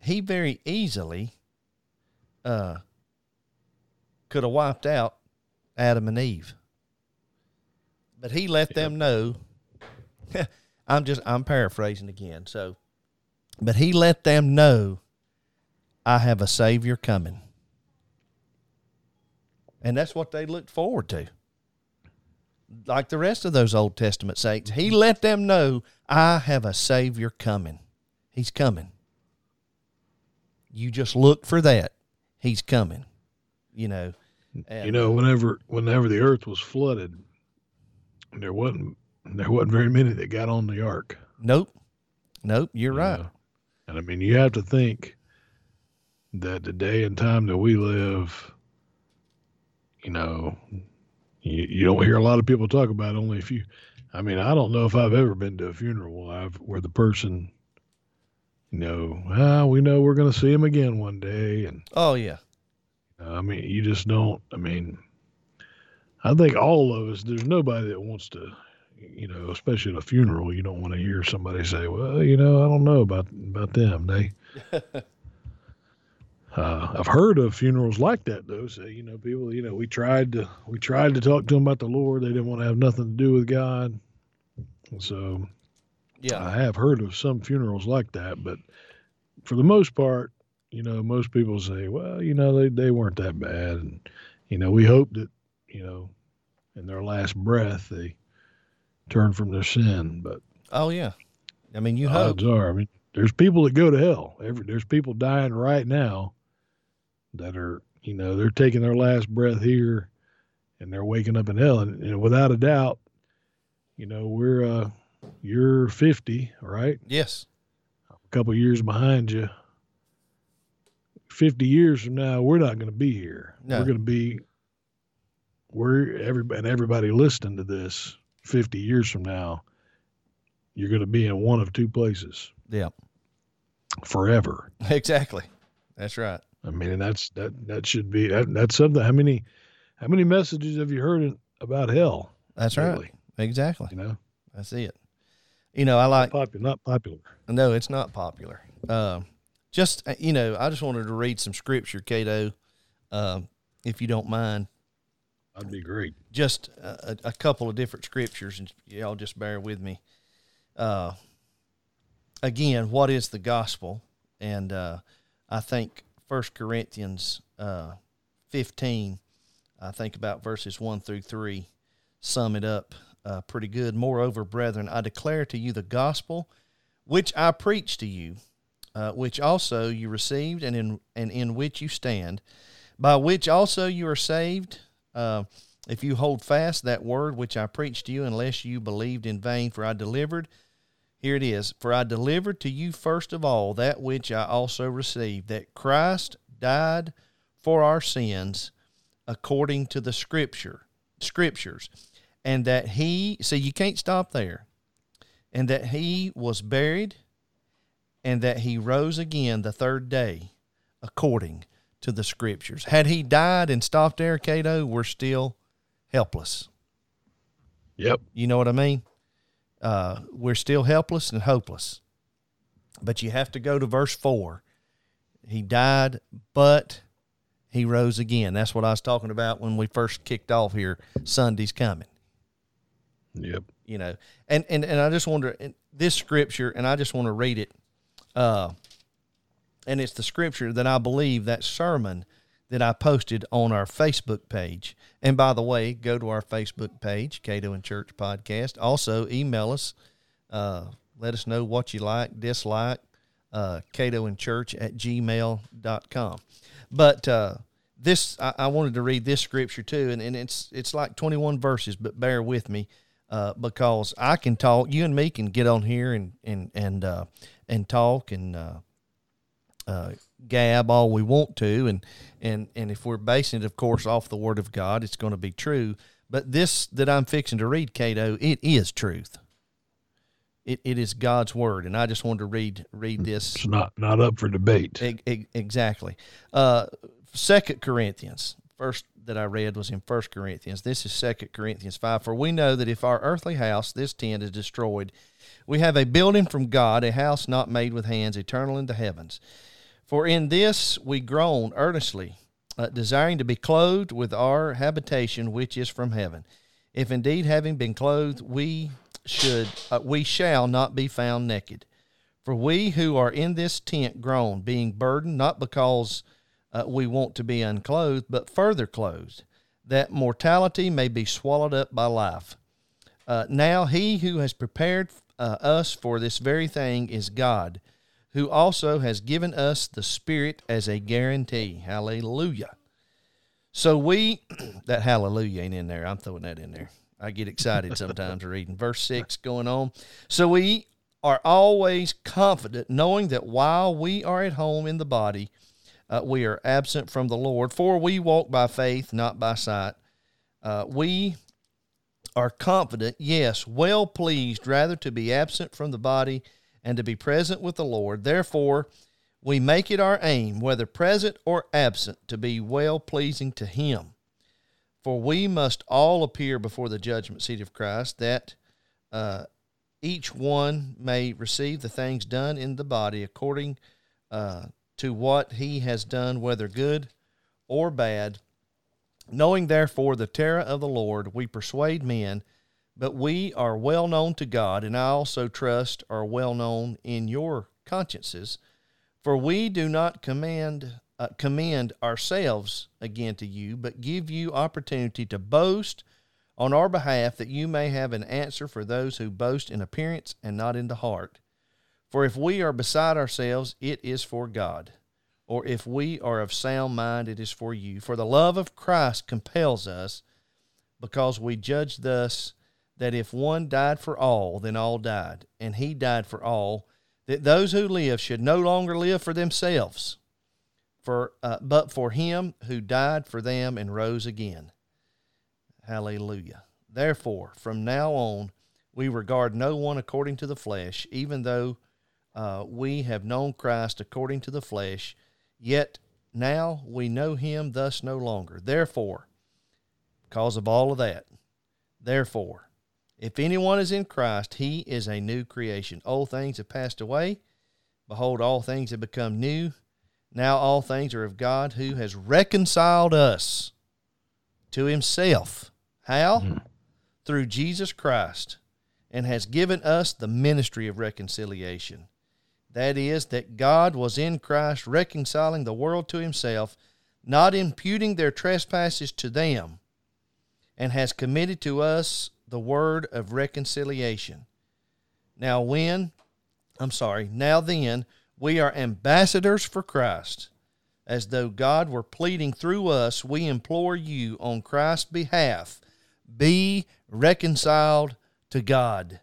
he very easily uh, could have wiped out Adam and Eve, but he let them know. <laughs> I'm just I'm paraphrasing again. So, but he let them know, I have a savior coming, and that's what they looked forward to like the rest of those Old Testament saints, he let them know, I have a Savior coming. He's coming. You just look for that. He's coming. You know. And, you know, whenever whenever the earth was flooded, there wasn't there wasn't very many that got on the ark. Nope. Nope, you're you right. Know? And I mean you have to think that the day and time that we live, you know, you, you don't hear a lot of people talk about it. Only a few I mean, I don't know if I've ever been to a funeral I've, where the person, you know, ah, we know we're going to see him again one day, and Oh yeah. uh, I mean, you just don't. I mean, I think all of us. There's nobody that wants to, you know, especially at a funeral. You don't want to hear somebody say, "Well, you know, I don't know about about them." They. <laughs> Uh, I've heard of funerals like that though. So you know, people, you know, we tried to we tried to talk to them about the Lord. They didn't want to have nothing to do with God. And so Yeah. I have heard of some funerals like that, but for the most part, you know, most people say, well, you know, they, they weren't that bad. And, you know, we hope that, you know, in their last breath, they turn from their sin. But Oh yeah. I mean, you hope. are, I mean, there's people that go to hell. Every, there's people dying right now that are, you know, they're taking their last breath here and they're waking up in hell. And, and without a doubt, you know, we're, uh, you're 50, right? Yes. a couple years behind you. 50 years from now, we're not going to be here. No. We're going to be, we're everybody, and everybody listening to this 50 years from now, you're going to be in one of two places Yeah. forever. <laughs> Exactly. That's right. I mean, and that's, that, that should be, that, that's something. How many, how many messages have you heard about hell? That's lately? right. Exactly. You know, That's it. You know, I like. popular, not popular. No, it's not popular. Um, just uh, you know, I just wanted to read some scripture, Cato, um, if you don't mind. That'd be great. Just a, a a couple of different scriptures, and y'all just bear with me. Uh, again, what is the gospel? And uh, I think First Corinthians uh, fifteen. I think about verses one through three sum it up uh, pretty good. Moreover, brethren, I declare to you the gospel which I preached to you, uh, which also you received, and in and in which you stand, by which also you are saved, uh, if you hold fast that word which I preached to you, unless you believed in vain. For I delivered, here it is, for I delivered to you first of all that which I also received, that Christ died for our sins, according to the Scripture, Scriptures, and that He. See, you can't stop there and that he was buried, and that he rose again the third day, according to the scriptures. Had he died and stopped there, Cato, we're still helpless. Yep. You know what I mean? Uh, we're still helpless and hopeless. But you have to go to verse 4. He died, but he rose again. That's what I was talking about when we first kicked off here. Sunday's coming Yep. you know and and, and i just wonder this scripture and i just want to read it uh and it's the scripture that i believe that sermon that i posted on our facebook page. And by the way go to our facebook page cato and church podcast. Also email us uh let us know what you like dislike uh cato and church at gmail.com but uh this I, I wanted to read this scripture too and, and it's it's like 21 verses but bear with me uh, because I can talk. You and me can get on here and and and uh, and talk and uh, uh, gab all we want to, and and and if we're basing it, of course, off the Word of God, it's going to be true. But this that I'm fixing to read, Cato, it is truth. It, it is God's word, and I just wanted to read read this It's not, not up for debate. E- e- exactly. Uh, Second Corinthians. First that I read was in First Corinthians. This is Second Corinthians five. For we know that if our earthly house, this tent, is destroyed, we have a building from God, a house not made with hands, eternal in the heavens. For in this we groan earnestly, uh, desiring to be clothed with our habitation which is from heaven. If indeed having been clothed, we should uh, we shall not be found naked. For we who are in this tent groan, being burdened, not because uh, we want to be unclothed, but further clothed, that mortality may be swallowed up by life. Uh, now he who has prepared uh, us for this very thing is God, who also has given us the Spirit as a guarantee. Hallelujah. So we, <clears throat> that hallelujah ain't in there. I'm throwing that in there. I get excited sometimes reading verse 6 going on. So we are always confident, knowing that while we are at home in the body, uh, we are absent from the Lord. For we walk by faith, not by sight. Uh, we are confident, yes, well pleased rather to be absent from the body and to be present with the Lord. Therefore, we make it our aim, whether present or absent, to be well pleasing to Him. For we must all appear before the judgment seat of Christ, that uh, each one may receive the things done in the body according uh, to what he has done, whether good or bad. Knowing therefore the terror of the Lord, we persuade men, but we are well known to God, and I also trust are well known in your consciences. For we do not command uh, commend ourselves again to you, but give you opportunity to boast on our behalf, that you may have an answer for those who boast in appearance and not in the heart. For if we are beside ourselves, it is for God. Or if we are of sound mind, it is for you. For the love of Christ compels us, because we judge thus that if one died for all, then all died, and he died for all, that those who live should no longer live for themselves, for uh, but for him who died for them and rose again. Hallelujah. Therefore, from now on, we regard no one according to the flesh, even though uh, we have known Christ according to the flesh, yet now we know him thus no longer. Therefore, because of all of that, therefore, if anyone is in Christ, he is a new creation. Old things have passed away. Behold, all things have become new. Now all things are of God who has reconciled us to himself how? Mm-hmm. Through Jesus Christ, and has given us the ministry of reconciliation. That is, that God was in Christ reconciling the world to himself, not imputing their trespasses to them, and has committed to us the word of reconciliation. Now, when, I'm sorry, now then, we are ambassadors for Christ. As though God were pleading through us, we implore you on Christ's behalf be reconciled to God.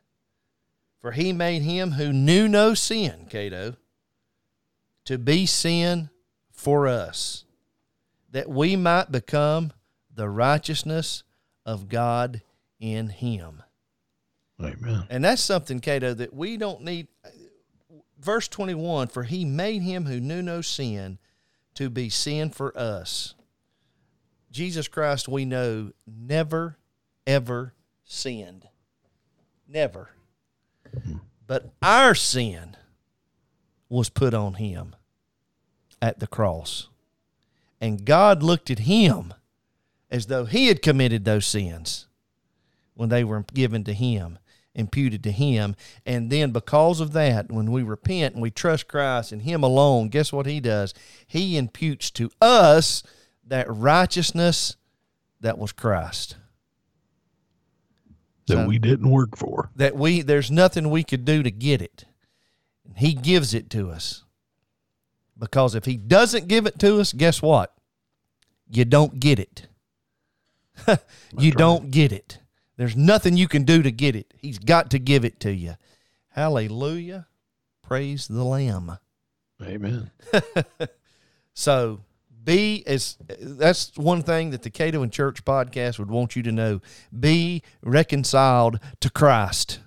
For he made him who knew no sin, Cato, to be sin for us, that we might become the righteousness of God in him. Amen. And that's something, Cato, that we don't need. Verse 21 For he made him who knew no sin to be sin for us. Jesus Christ, we know, never ever sinned. Never. But our sin was put on him at the cross. And God looked at him as though he had committed those sins when they were given to him, imputed to him. And then, because of that, when we repent and we trust Christ and him alone, guess what he does? He imputes to us that righteousness that was Christ that so, we didn't work for. That we there's nothing we could do to get it. He gives it to us. Because if he doesn't give it to us, guess what? You don't get it. <laughs> you right. don't get it. There's nothing you can do to get it. He's got to give it to you. Hallelujah. Praise the Lamb. Amen. <laughs> so be as that's one thing that the Cato and Church podcast would want you to know. Be reconciled to Christ.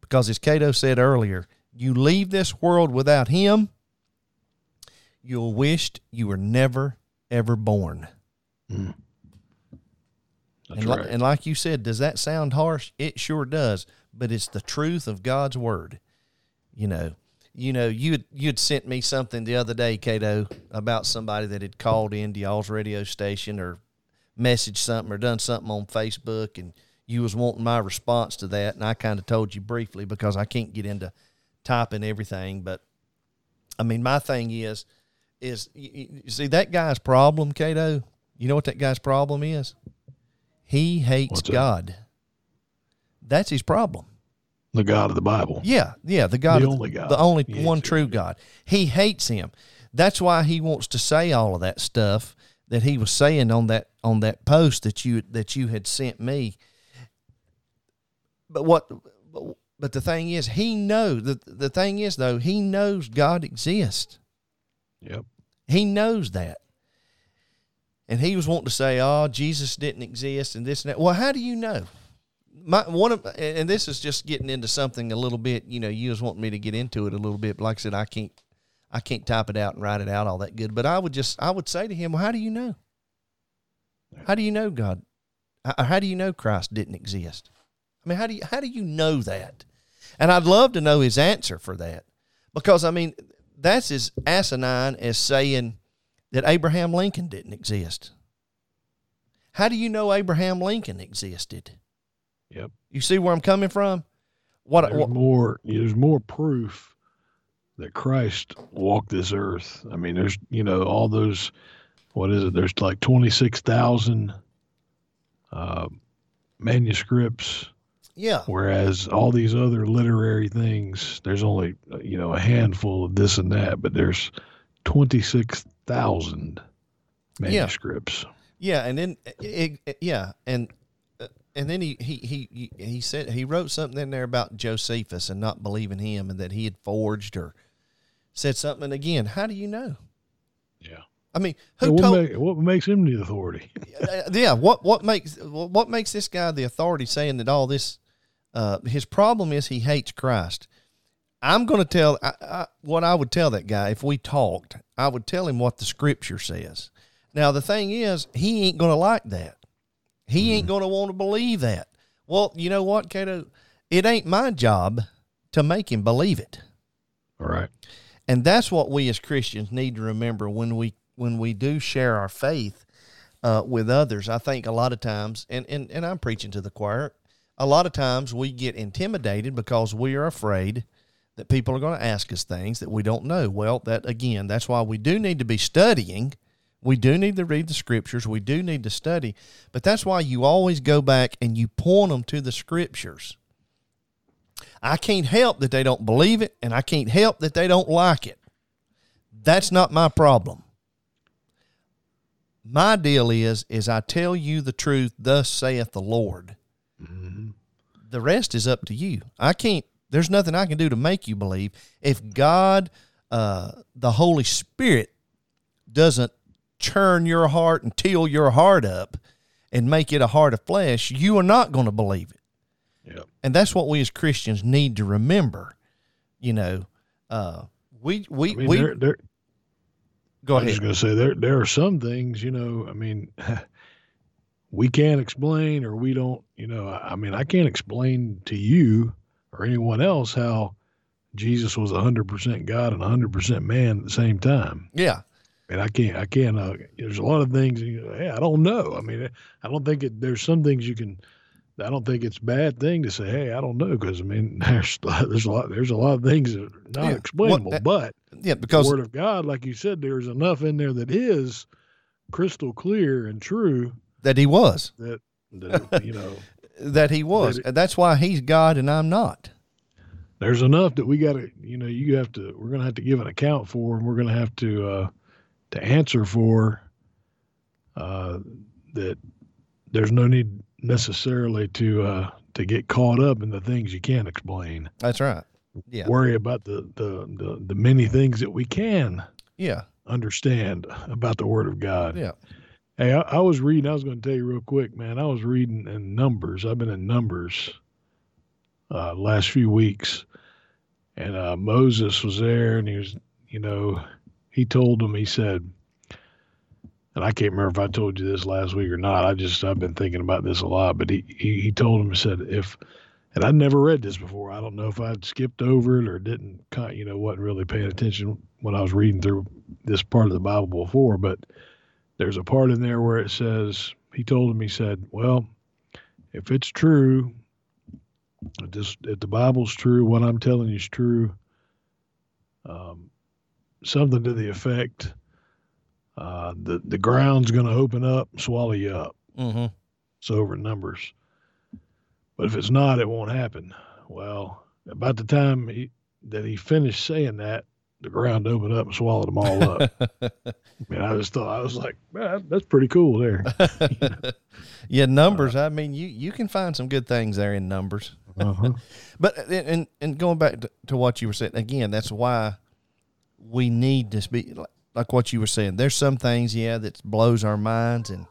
Because as Cato said earlier, you leave this world without him, you'll wished you were never ever born. Mm. and, right. and like you said, does that sound harsh? It sure does, but it's the truth of God's word. You know, you know, you you'd sent me something the other day, Cato, about somebody that had called into y'all's radio station or messaged something or done something on Facebook, and you was wanting my response to that, and I kind of told you briefly because I can't get into typing everything, but I mean, my thing is, is you, you see that guy's problem, Cato. You know what that guy's problem is? He hates What's God. That? That's his problem the God of the Bible. Yeah, yeah, the God, the only God, the only one true God. He hates him. That's why he wants to say all of that stuff that he was saying on that on that post that you that you had sent me. But what? But the thing is, he knows. The the thing is though, he knows God exists. Yep. He knows that. And he was wanting to say, "Oh, Jesus didn't exist," and this and that. Well, how do you know? My one of and this is just getting into something a little bit. You know, you just want me to get into it a little bit. But like I said, I can't I can't type it out and write it out all that good. But I would just I would say to him, well, how do you know? How do you know God? How, how do you know Christ didn't exist? I mean, how do you how do you know that? And I'd love to know his answer for that, because I mean, that's as asinine as saying that Abraham Lincoln didn't exist. How do you know Abraham Lincoln existed? Yep. You see where I'm coming from? What, There's what more. There's more proof that Christ walked this earth. I mean, there's you know all those. What is it? There's like twenty six thousand uh, manuscripts, yeah, whereas all these other literary things, there's only you know a handful of this and that, but there's twenty six thousand manuscripts. yeah, and then it, it- yeah, and and then he, he he he he said he wrote something in there about Josephus and not believing him and that he had forged or said something. And again, how do you know? Yeah. I mean, So who what, told? ma- what makes him the authority? <laughs> Uh, yeah, what what makes what makes this guy the authority saying that all this? Uh, his problem is he hates Christ. I'm going to tell I, I, what I would tell that guy if we talked. I would tell him what the Scripture says. Now the thing is, he ain't going to like that. He ain't going to want to believe that. Well, you know what, Cato? It ain't my job to make him believe it. All right. And that's what we as Christians need to remember when we when we do share our faith uh, with others. I think a lot of times, and, and, and I'm preaching to the choir, a lot of times we get intimidated because we are afraid that people are going to ask us things that we don't know. Well, that again, that's why we do need to be studying. We do need to read the scriptures. We do need to study. But that's why you always go back and you point them to the scriptures. I can't help that they don't believe it, and I can't help that they don't like it. That's not my problem. My deal is is I tell you the truth, thus saith the Lord. The rest is up to you. I can't. There's nothing I can do to make you believe. If God, uh, the Holy Spirit, doesn't churn your heart and till your heart up and make it a heart of flesh, you are not going to believe it Yep. and that's what we as Christians need to remember. You know, uh, we we I mean, we there, there, go ahead. Ahead. just going to say there there are some things, you know, I mean, <laughs> we can't explain or we don't, you know, I I mean, I can't explain to you or anyone else how Jesus was 100% God and 100% man at the same time. Yeah, And I can't, I can't, uh, there's a lot of things, you know, hey, I don't know. I mean, I don't think it, there's some things you can, I don't think it's a bad thing to say, hey, I don't know. Cause I mean, <laughs> there's, there's a lot, there's a lot of things that are not Yeah. What- explainable, that- but yeah, because the because word of God, like you said, there's enough in there that is crystal clear and true that he was, that, that <laughs> you know, that he was, it- and that's why he's God and I'm not. there's enough that we got to, you know, you have to, we're going to have to give an account for, and we're going to have to, uh, to answer for, uh, that there's no need necessarily to, uh, to get caught up in the things you can't explain. That's right. Yeah, Worry about the, the, the, the many things that we can yeah, understand about the word of God. yeah. Hey, I, I was reading. I was going to tell you real quick, man. I was reading in Numbers. I've been in Numbers uh, last few weeks, and uh, Moses was there, and he was, you know, he told them. He said, and I can't remember if I told you this last week or not. I just I've been thinking about this a lot. But he he, he told him. He said if, and I'd never read this before. I don't know if I'd skipped over it or didn't, you know, wasn't really paying attention when I was reading through this part of the Bible before, but there's a part in there where it says he told him he said well if it's true if if the bible's true what i'm telling you is true um, something to the effect uh, the the ground's going to open up swallow you up Mm-hmm. it's over numbers but if it's not it won't happen well about the time he, that he finished saying that the ground opened up and swallowed them all up <laughs> I mean, I just thought I was like, man, that's pretty cool there. <laughs> yeah, numbers. I mean, you you can find some good things there in numbers. Uh-huh. <laughs> But and and- and going back to, to what you were saying again, that's why we need to be like, like what you were saying. There's some things, yeah, that blows our minds, and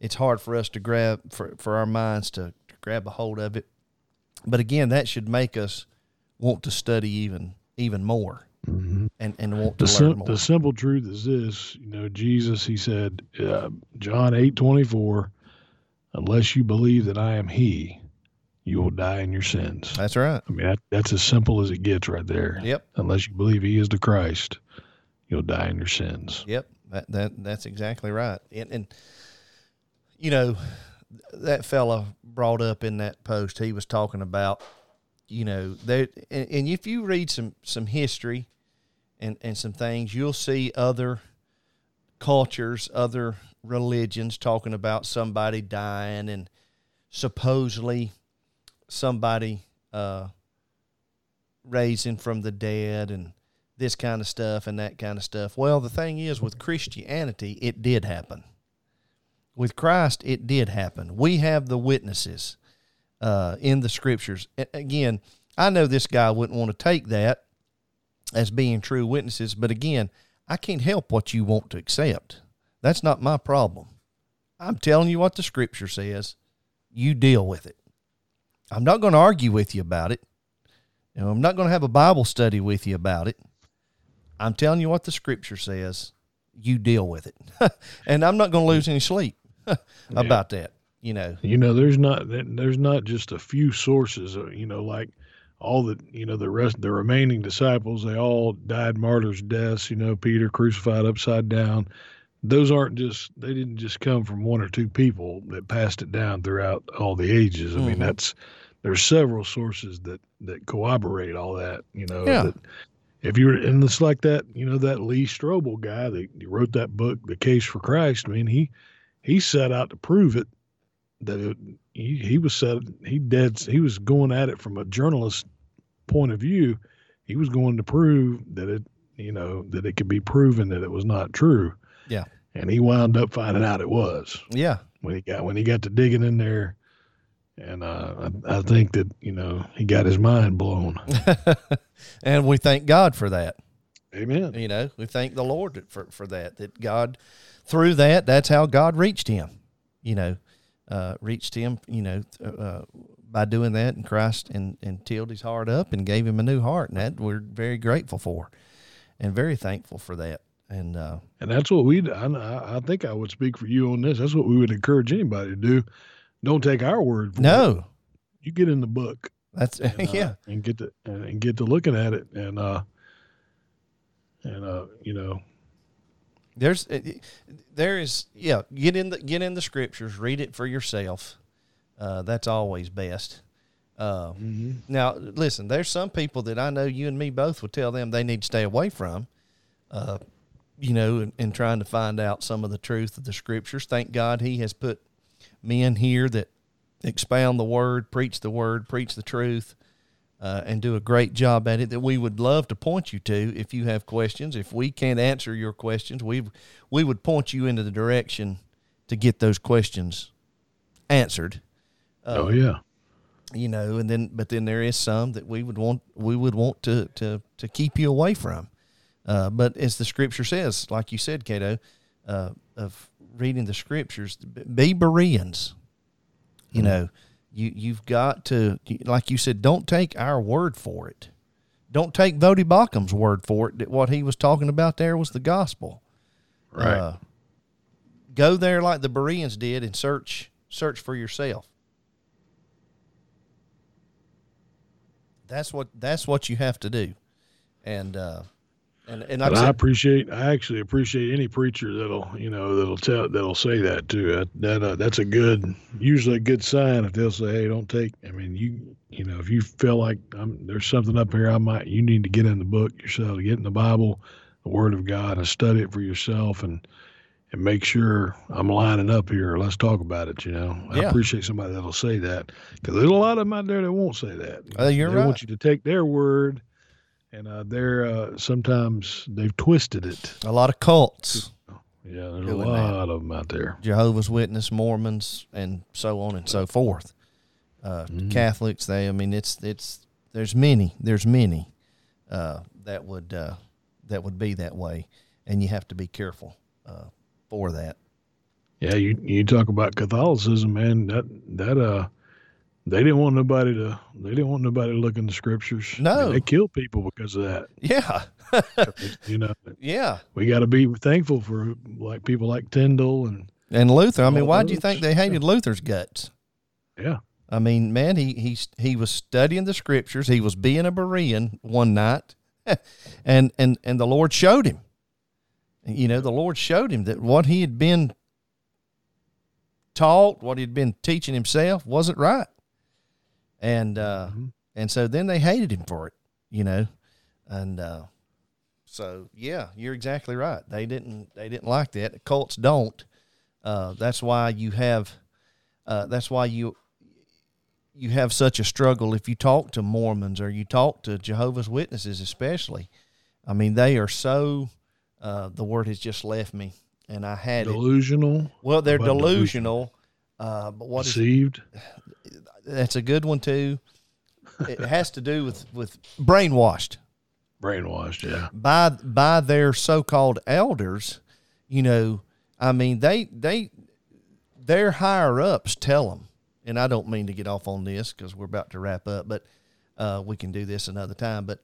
it's hard for us to grab for for our minds to grab a hold of it. But again, that should make us want to study even even more Mhm. and, and want to The, learn sim- more. the simple truth is this you know jesus he said uh, john eight twenty four, unless you believe that i am he you will die in your sins That's right. i mean that, that's as simple as it gets right there Yep. unless you believe he is the christ you'll die in your sins Yep, that that that's exactly right. And, and you know, that fella brought up in that post he was talking about, you know, there and, and if you read some some history and and some things, you'll see other cultures, other religions talking about somebody dying and supposedly somebody uh raising from the dead and this kind of stuff and that kind of stuff. Well, the thing is, with Christianity, it did happen. With Christ, it did happen. We have the witnesses uh, in the scriptures. Again, I know this guy wouldn't want to take that as being true witnesses, but again, I can't help what you want to accept. That's not my problem. I'm telling you what the scripture says. You deal with it. I'm not going to argue with you about it. You know, I'm not going to have a Bible study with you about it. I'm telling you what the scripture says. You deal with it. <laughs> and I'm not going to lose any sleep <laughs> about that. You know, you know there's not there's not just a few sources uh, you know like all the you know the rest the remaining disciples they all died martyrs deaths you know peter crucified upside down those aren't just they didn't just come from one or two people that passed it down throughout all the ages i mean Mhm. that's there's several sources that that corroborate all that you know Yeah. that if you're and it's like that you know that lee strobel guy that wrote that book the case for christ i mean he he set out to prove it that it, he, he was set he dead he was going at it from a journalist point of view he was going to prove that it you know that it could be proven that it was not true Yeah. and he wound up finding out it was yeah, when he got when he got to digging in there and uh, I, I think that you know he got his mind blown <laughs> and we thank God for that. amen You know, we thank the Lord for, for that, that God, through that, that's how God reached him, you know, uh, reached him, you know, uh, by doing that and Christ and, and tilled his heart up and gave him a new heart. And that we're very grateful for and very thankful for that. And, uh, and that's what we I, I think i would speak for you on this that's what we would encourage anybody to do don't take our word for it. No, you get in the book. That's, and, <laughs> uh, yeah, and get to and get to looking at it. And uh and uh you know. There's, uh, there is, yeah, get in the, get in the scriptures, read it for yourself. Uh, that's always best. Uh, Now, listen, there's some people that I know you and me both would tell them they need to stay away from, uh, you know, and, and trying to find out some of the truth of the scriptures. Thank God he has put men here that expound the word, preach the word, preach the truth, uh, and do a great job at it that we would love to point you to if you have questions. If we can't answer your questions, we we would point you into the direction to get those questions answered. Oh yeah. you know and then but then there is some that we would want we would want to to to keep you away from. Uh, but as the scripture says like you said Cato uh, of reading the scriptures be Bereans. You know you you've got to like you said don't take our word for it. Don't take Voddie Baucham's word for it that what he was talking about there was the gospel. Right. Uh, go there like the Bereans did and search search for yourself. That's what that's what you have to do, and uh, and and I appreciate I actually appreciate any preacher that'll you know that'll tell that'll say that too that, that uh, that's a good usually a good sign if they'll say hey don't take I mean you you know if you feel like I'm, there's something up here I might you need to get in the book yourself get in the Bible the Word of God and study it for yourself and and make sure I'm lining up here. Let's talk about it. You know, I appreciate somebody that'll say that because there's a lot of them out there that won't say that. Uh, you're they right. want you to take their word, and uh, they're uh, sometimes they've twisted it. a lot of cults, Yeah, there's a that. lot of them out there. Jehovah's Witness, Mormons, and so on and so forth. Uh, Catholics, they, I mean, it's it's there's many, there's many uh, that would uh, that would be that way, and you have to be careful uh, for that. Yeah, you you talk about Catholicism, man. That that uh They didn't want nobody to. They didn't want nobody to look in the scriptures. No. they killed people because of that. Yeah. <laughs> You know, Yeah. we got to be thankful for like people like Tyndale and And Luther, I mean, why do you think they hated Luther's guts? yeah, I mean, man, he he he was studying the scriptures. He was being a Berean one night, <laughs> and and and the Lord showed him. You know, the Lord showed him that what he had been taught, what he'd been teaching himself, wasn't right. And uh, Mhm. and so then they hated him for it. You know, and uh, so yeah, you're exactly right. They didn't they didn't like that. Cults don't. Uh, that's why you have. Uh, that's why you you have such a struggle if you talk to Mormons or you talk to Jehovah's Witnesses, especially. I mean, they are so. Uh, the word has just left me, and I had it. delusional, Well, they're delusional. Uh, but what deceived. That's a good one too. It has to do with with brainwashed brainwashed. Yeah, by by their so-called elders. You know, I mean they they their higher ups tell them, and I don't mean to get off on this because we're about to wrap up, but uh, we can do this another time. But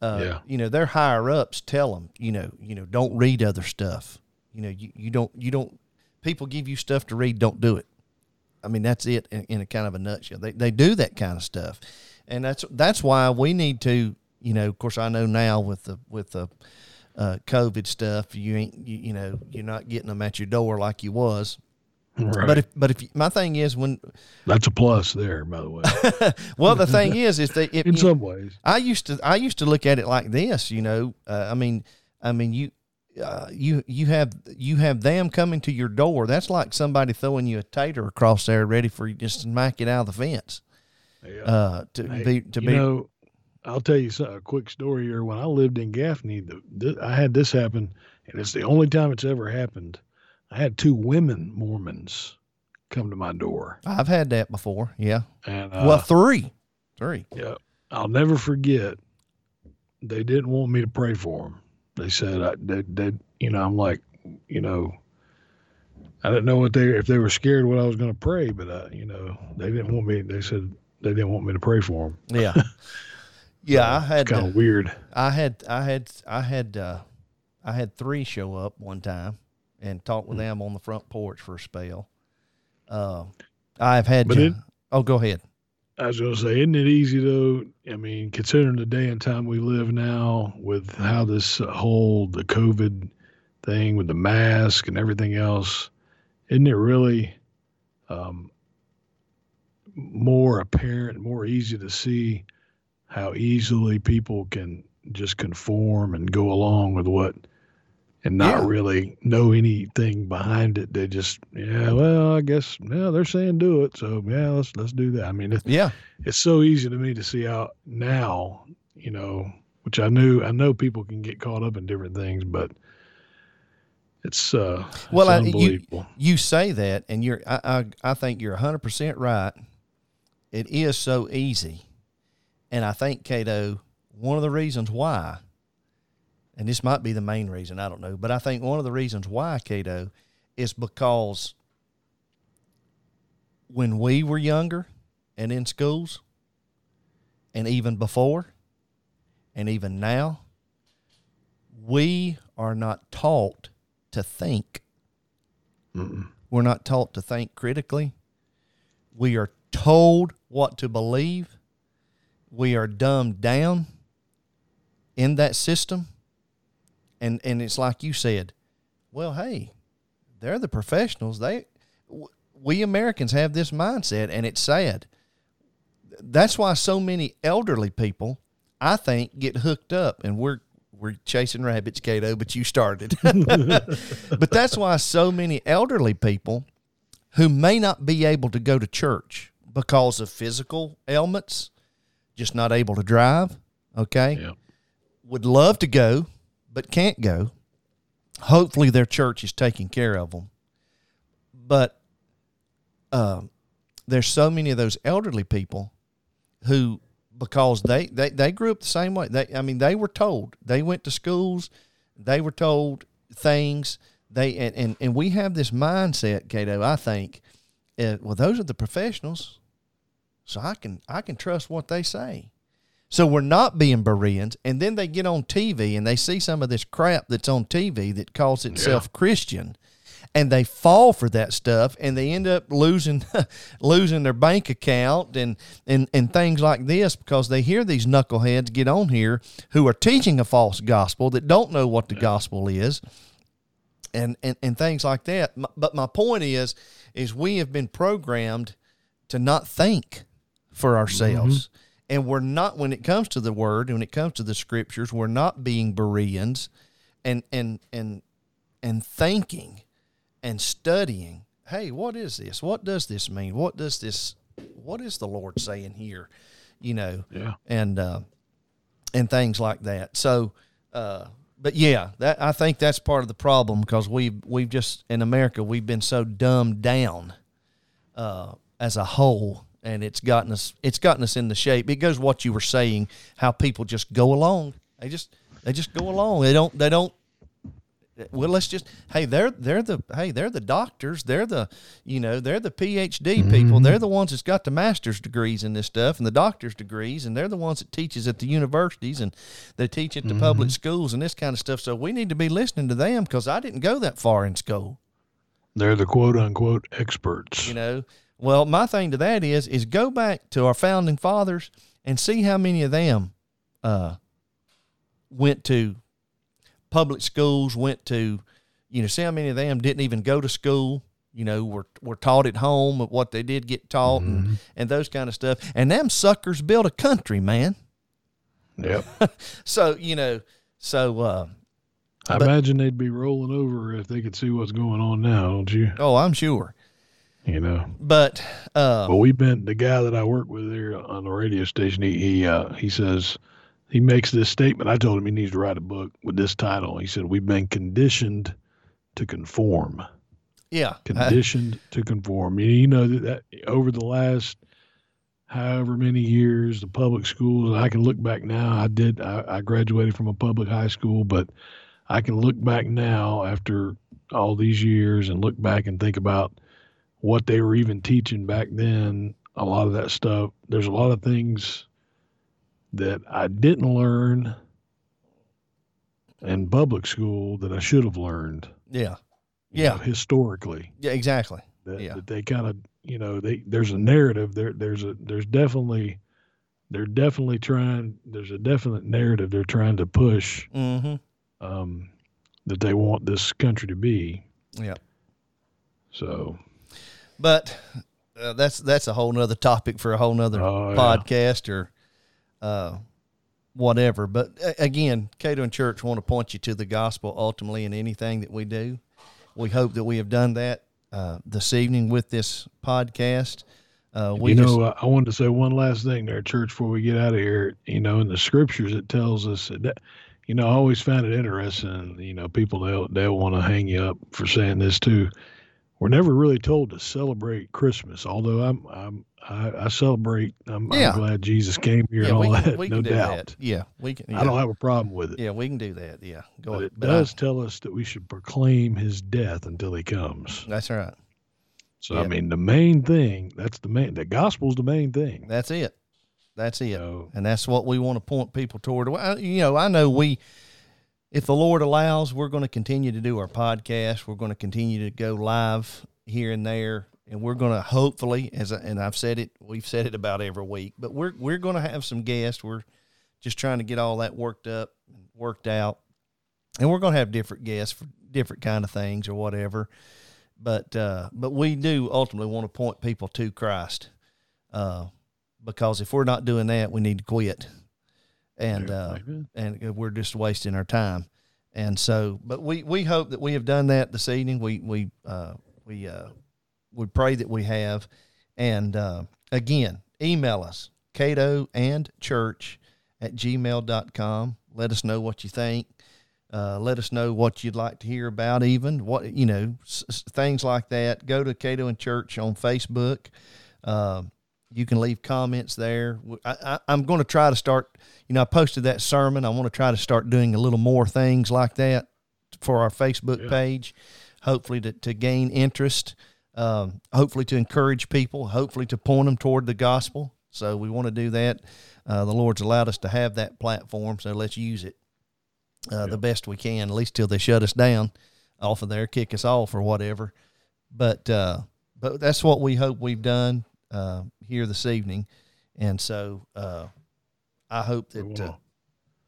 uh, Yeah. you know, their higher ups tell them, you know, you know, don't read other stuff. You know, you, you don't you don't people give you stuff to read, don't do it. I mean, that's it in, in a kind of a nutshell. They they do that kind of stuff, and that's that's why we need to, you know. Of course, I know now with the with the uh, COVID stuff, you ain't you, you know you're not getting them at your door like you was. right. But if but if my thing is when That's a plus there, by the way. <laughs> well the thing is is they if In you- some ways, I used to I used to look at it like this, you know. Uh, I mean, I mean you. Uh, you you have you have them coming to your door. That's like somebody throwing you a tater across there, ready for you just to smack it out of the fence. yeah. Uh, to Hey, be to you be know, I'll tell you a quick story here. When I lived in Gaffney, the, th- I had this happen, and it's the only time it's ever happened. I had two women Mormons come to my door, I've had that before. Yeah. and uh, well, three, three. yeah, I'll never forget. They didn't want me to pray for them. They said I, they, they, you know, I'm like, you know, I didn't know what they if they were scared what I was going to pray, but uh, you know, they didn't want me. They said they didn't want me to pray for them. Yeah. <laughs> yeah, I had Kind uh, of weird. I had I had I had uh, I had three show up one time and talk Hmm. with them on the front porch for a spell. Uh, I've had. But ju- it- oh, go ahead. I was going to say, isn't it easy though? I mean, considering the day and time we live now, with how this whole the COVID thing with the mask and everything else, isn't it really um, more apparent, more easy to see how easily people can just conform and go along with what, and not Yeah. really know anything behind it. They just, yeah, well, I guess, yeah, they're saying do it, so yeah, let's let's do that. I mean, it, Yeah, it's so easy to me to see how now, you know, which I knew I know people can get caught up in different things, but it's uh it's Well, I- you- you say that, and you're. I I, I think you're hundred percent right. It is so easy, and I think Cato. One of the reasons why, and this might be the main reason, I don't know, but I think one of the reasons why Cato is because when we were younger and in schools, and even before, and even now, we are not taught to think. Mm-mm. We're not taught to think critically. We are told what to believe. We are dumbed down in that system. And and it's like you said, well, hey, they're the professionals. They we Americans have this mindset and it's sad. That's why so many elderly people, I think, get hooked up and we're we're chasing rabbits, Cato, but you started. <laughs> but that's why so many elderly people who may not be able to go to church because of physical ailments, just not able to drive, okay, Yeah. would love to go but can't go. Hopefully, their church is taking care of them. But um, there's so many of those elderly people who because they, they, they grew up the same way. They I mean they were told. They went to schools, they were told things. They and, and, and we have this mindset, Cato, I think, uh, well, those are the professionals. so I can I can trust what they say. So we're not being Bereans, and then they get on TV and they see some of this crap that's on TV that calls itself Christian, and they fall for that stuff, and they end up losing <laughs> losing their bank account and and and things like this because they hear these knuckleheads get on here who are teaching a false gospel that don't know what the gospel is, and and and things like that. But my point is, is we have been programmed to not think for mm-hmm. ourselves. And we're not when it comes to the word, when it comes to the scriptures, we're not being Bereans and and and and thinking and studying. Hey, what is this? What does this mean? What does this what is the Lord saying here? You know, Yeah. and uh, and things like that. So, uh, but yeah, that I think that's part of the problem because we've we've just in America we've been so dumbed down uh, as a whole, and it's gotten us it's gotten us in the shape. It goes what you were saying, how people just go along. They just they just go along. They don't they don't. Well, let's just hey they're they're the hey they're the doctors they're the you know they're the PhD mm-hmm. people they're the ones that's got the master's degrees in this stuff and the doctor's degrees and they're the ones that teaches at the universities and they teach at the mm-hmm. public schools and this kind of stuff so we need to be listening to them because I didn't go that far in school They're the quote unquote experts. you know well my thing to that is is go back to our founding fathers and see how many of them uh went to public schools went to you know see how many of them didn't even go to school you know were were taught at home of what they did get taught and and those kind of stuff and them suckers built a country man Yep. <laughs> so you know so uh I But- imagine they'd be rolling over if they could see what's going on now, don't you? oh i'm sure You know. but uh Well, we've been the guy that I work with there on the radio station. He he uh, he says he makes this statement. I told him he needs to write a book with this title. He said we've been conditioned to conform, yeah <laughs> conditioned to conform. You, you know that, that over the last however many years, the public schools. I can look back now. I did. I, I graduated from a public high school, but I can look back now after all these years and look back and think about what they were even teaching back then. A lot of that stuff. There's a lot of things that I didn't learn in public school that I should have learned. yeah Yeah. know, historically yeah exactly that, Yeah. that they kind of you know they there's a narrative there there's a there's definitely they're definitely trying there's a definite narrative they're trying to push mm-hmm um that they want this country to be yeah so But uh, that's that's a whole nother topic for a whole nother Oh, yeah. podcast or uh, whatever. But uh, again, Cato and Church want to point you to the gospel ultimately in anything that we do. We hope that we have done that uh, this evening with this podcast. Uh, we you know uh, i wanted to say one last thing there church before we get out of here you know in the scriptures it tells us that you know i always found it interesting you know people they'll they'll want to hang you up for saying this too we're never really told to celebrate christmas although i'm i'm i, I celebrate I'm, Yeah. I'm glad jesus came here yeah, and all can, that no doubt that. Yeah, we can. i don't have a problem with it yeah, we can do that. Yeah, go but ahead. it But I- does tell us that we should proclaim his death until he comes that's right. so Yeah. i mean the main thing that's the main the gospel's the main thing That's it. That's it. So- and that's what we want to point people toward. You know, I know we, if the Lord allows, we're going to continue to do our podcast. We're going to continue to go live here and there, and we're going to hopefully, as I, and I've said it, we've said it about every week, but we're we're going to have some guests. We're just trying to get all that worked up, worked out, and we're going to have different guests for different kind of things or whatever. But uh, but we do ultimately want to point people to Christ. Uh, because if we're not doing that, we need to quit, and uh, and we're just wasting our time. And so, but we we hope that we have done that this evening. We we uh, we uh, we pray that we have, and uh, again, email us Cato and Church at gmail.com. Let us know what you think. Uh, let us know what you'd like to hear about, even what you know, s- things like that. Go to Cato and Church on Facebook. Um, you can leave comments there. I, I, I'm going to try to start. You know, I posted that sermon. I want to try to start doing a little more things like that for our Facebook Yeah. page. Hopefully, to, to gain interest. Um, hopefully, to encourage people. Hopefully, to point them toward the gospel. So we want to do that. Uh, the Lord's allowed us to have that platform, so let's use it uh, the best we can, at least till they shut us down off of there, kick us off or whatever. But uh, but that's what we hope we've done uh, here this evening, and so uh, I hope that. wanna- Uh,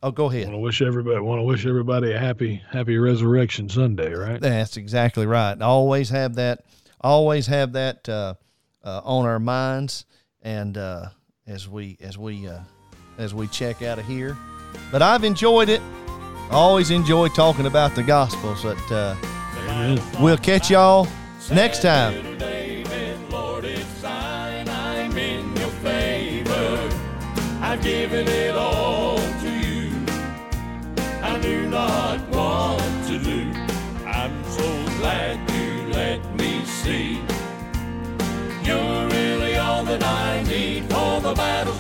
oh, go ahead. want to wish everybody want to wish everybody a happy happy Resurrection Sunday, right? That's exactly right. Always have that. Always have that uh, uh, on our minds, and uh, as we as we uh, as we check out of here. But I've enjoyed it. Always enjoy talking about the gospel. But uh, we'll catch y'all next time. I've given it all to you. I do not want to do. I'm so glad you let me see. You're really all that I need, for the battle's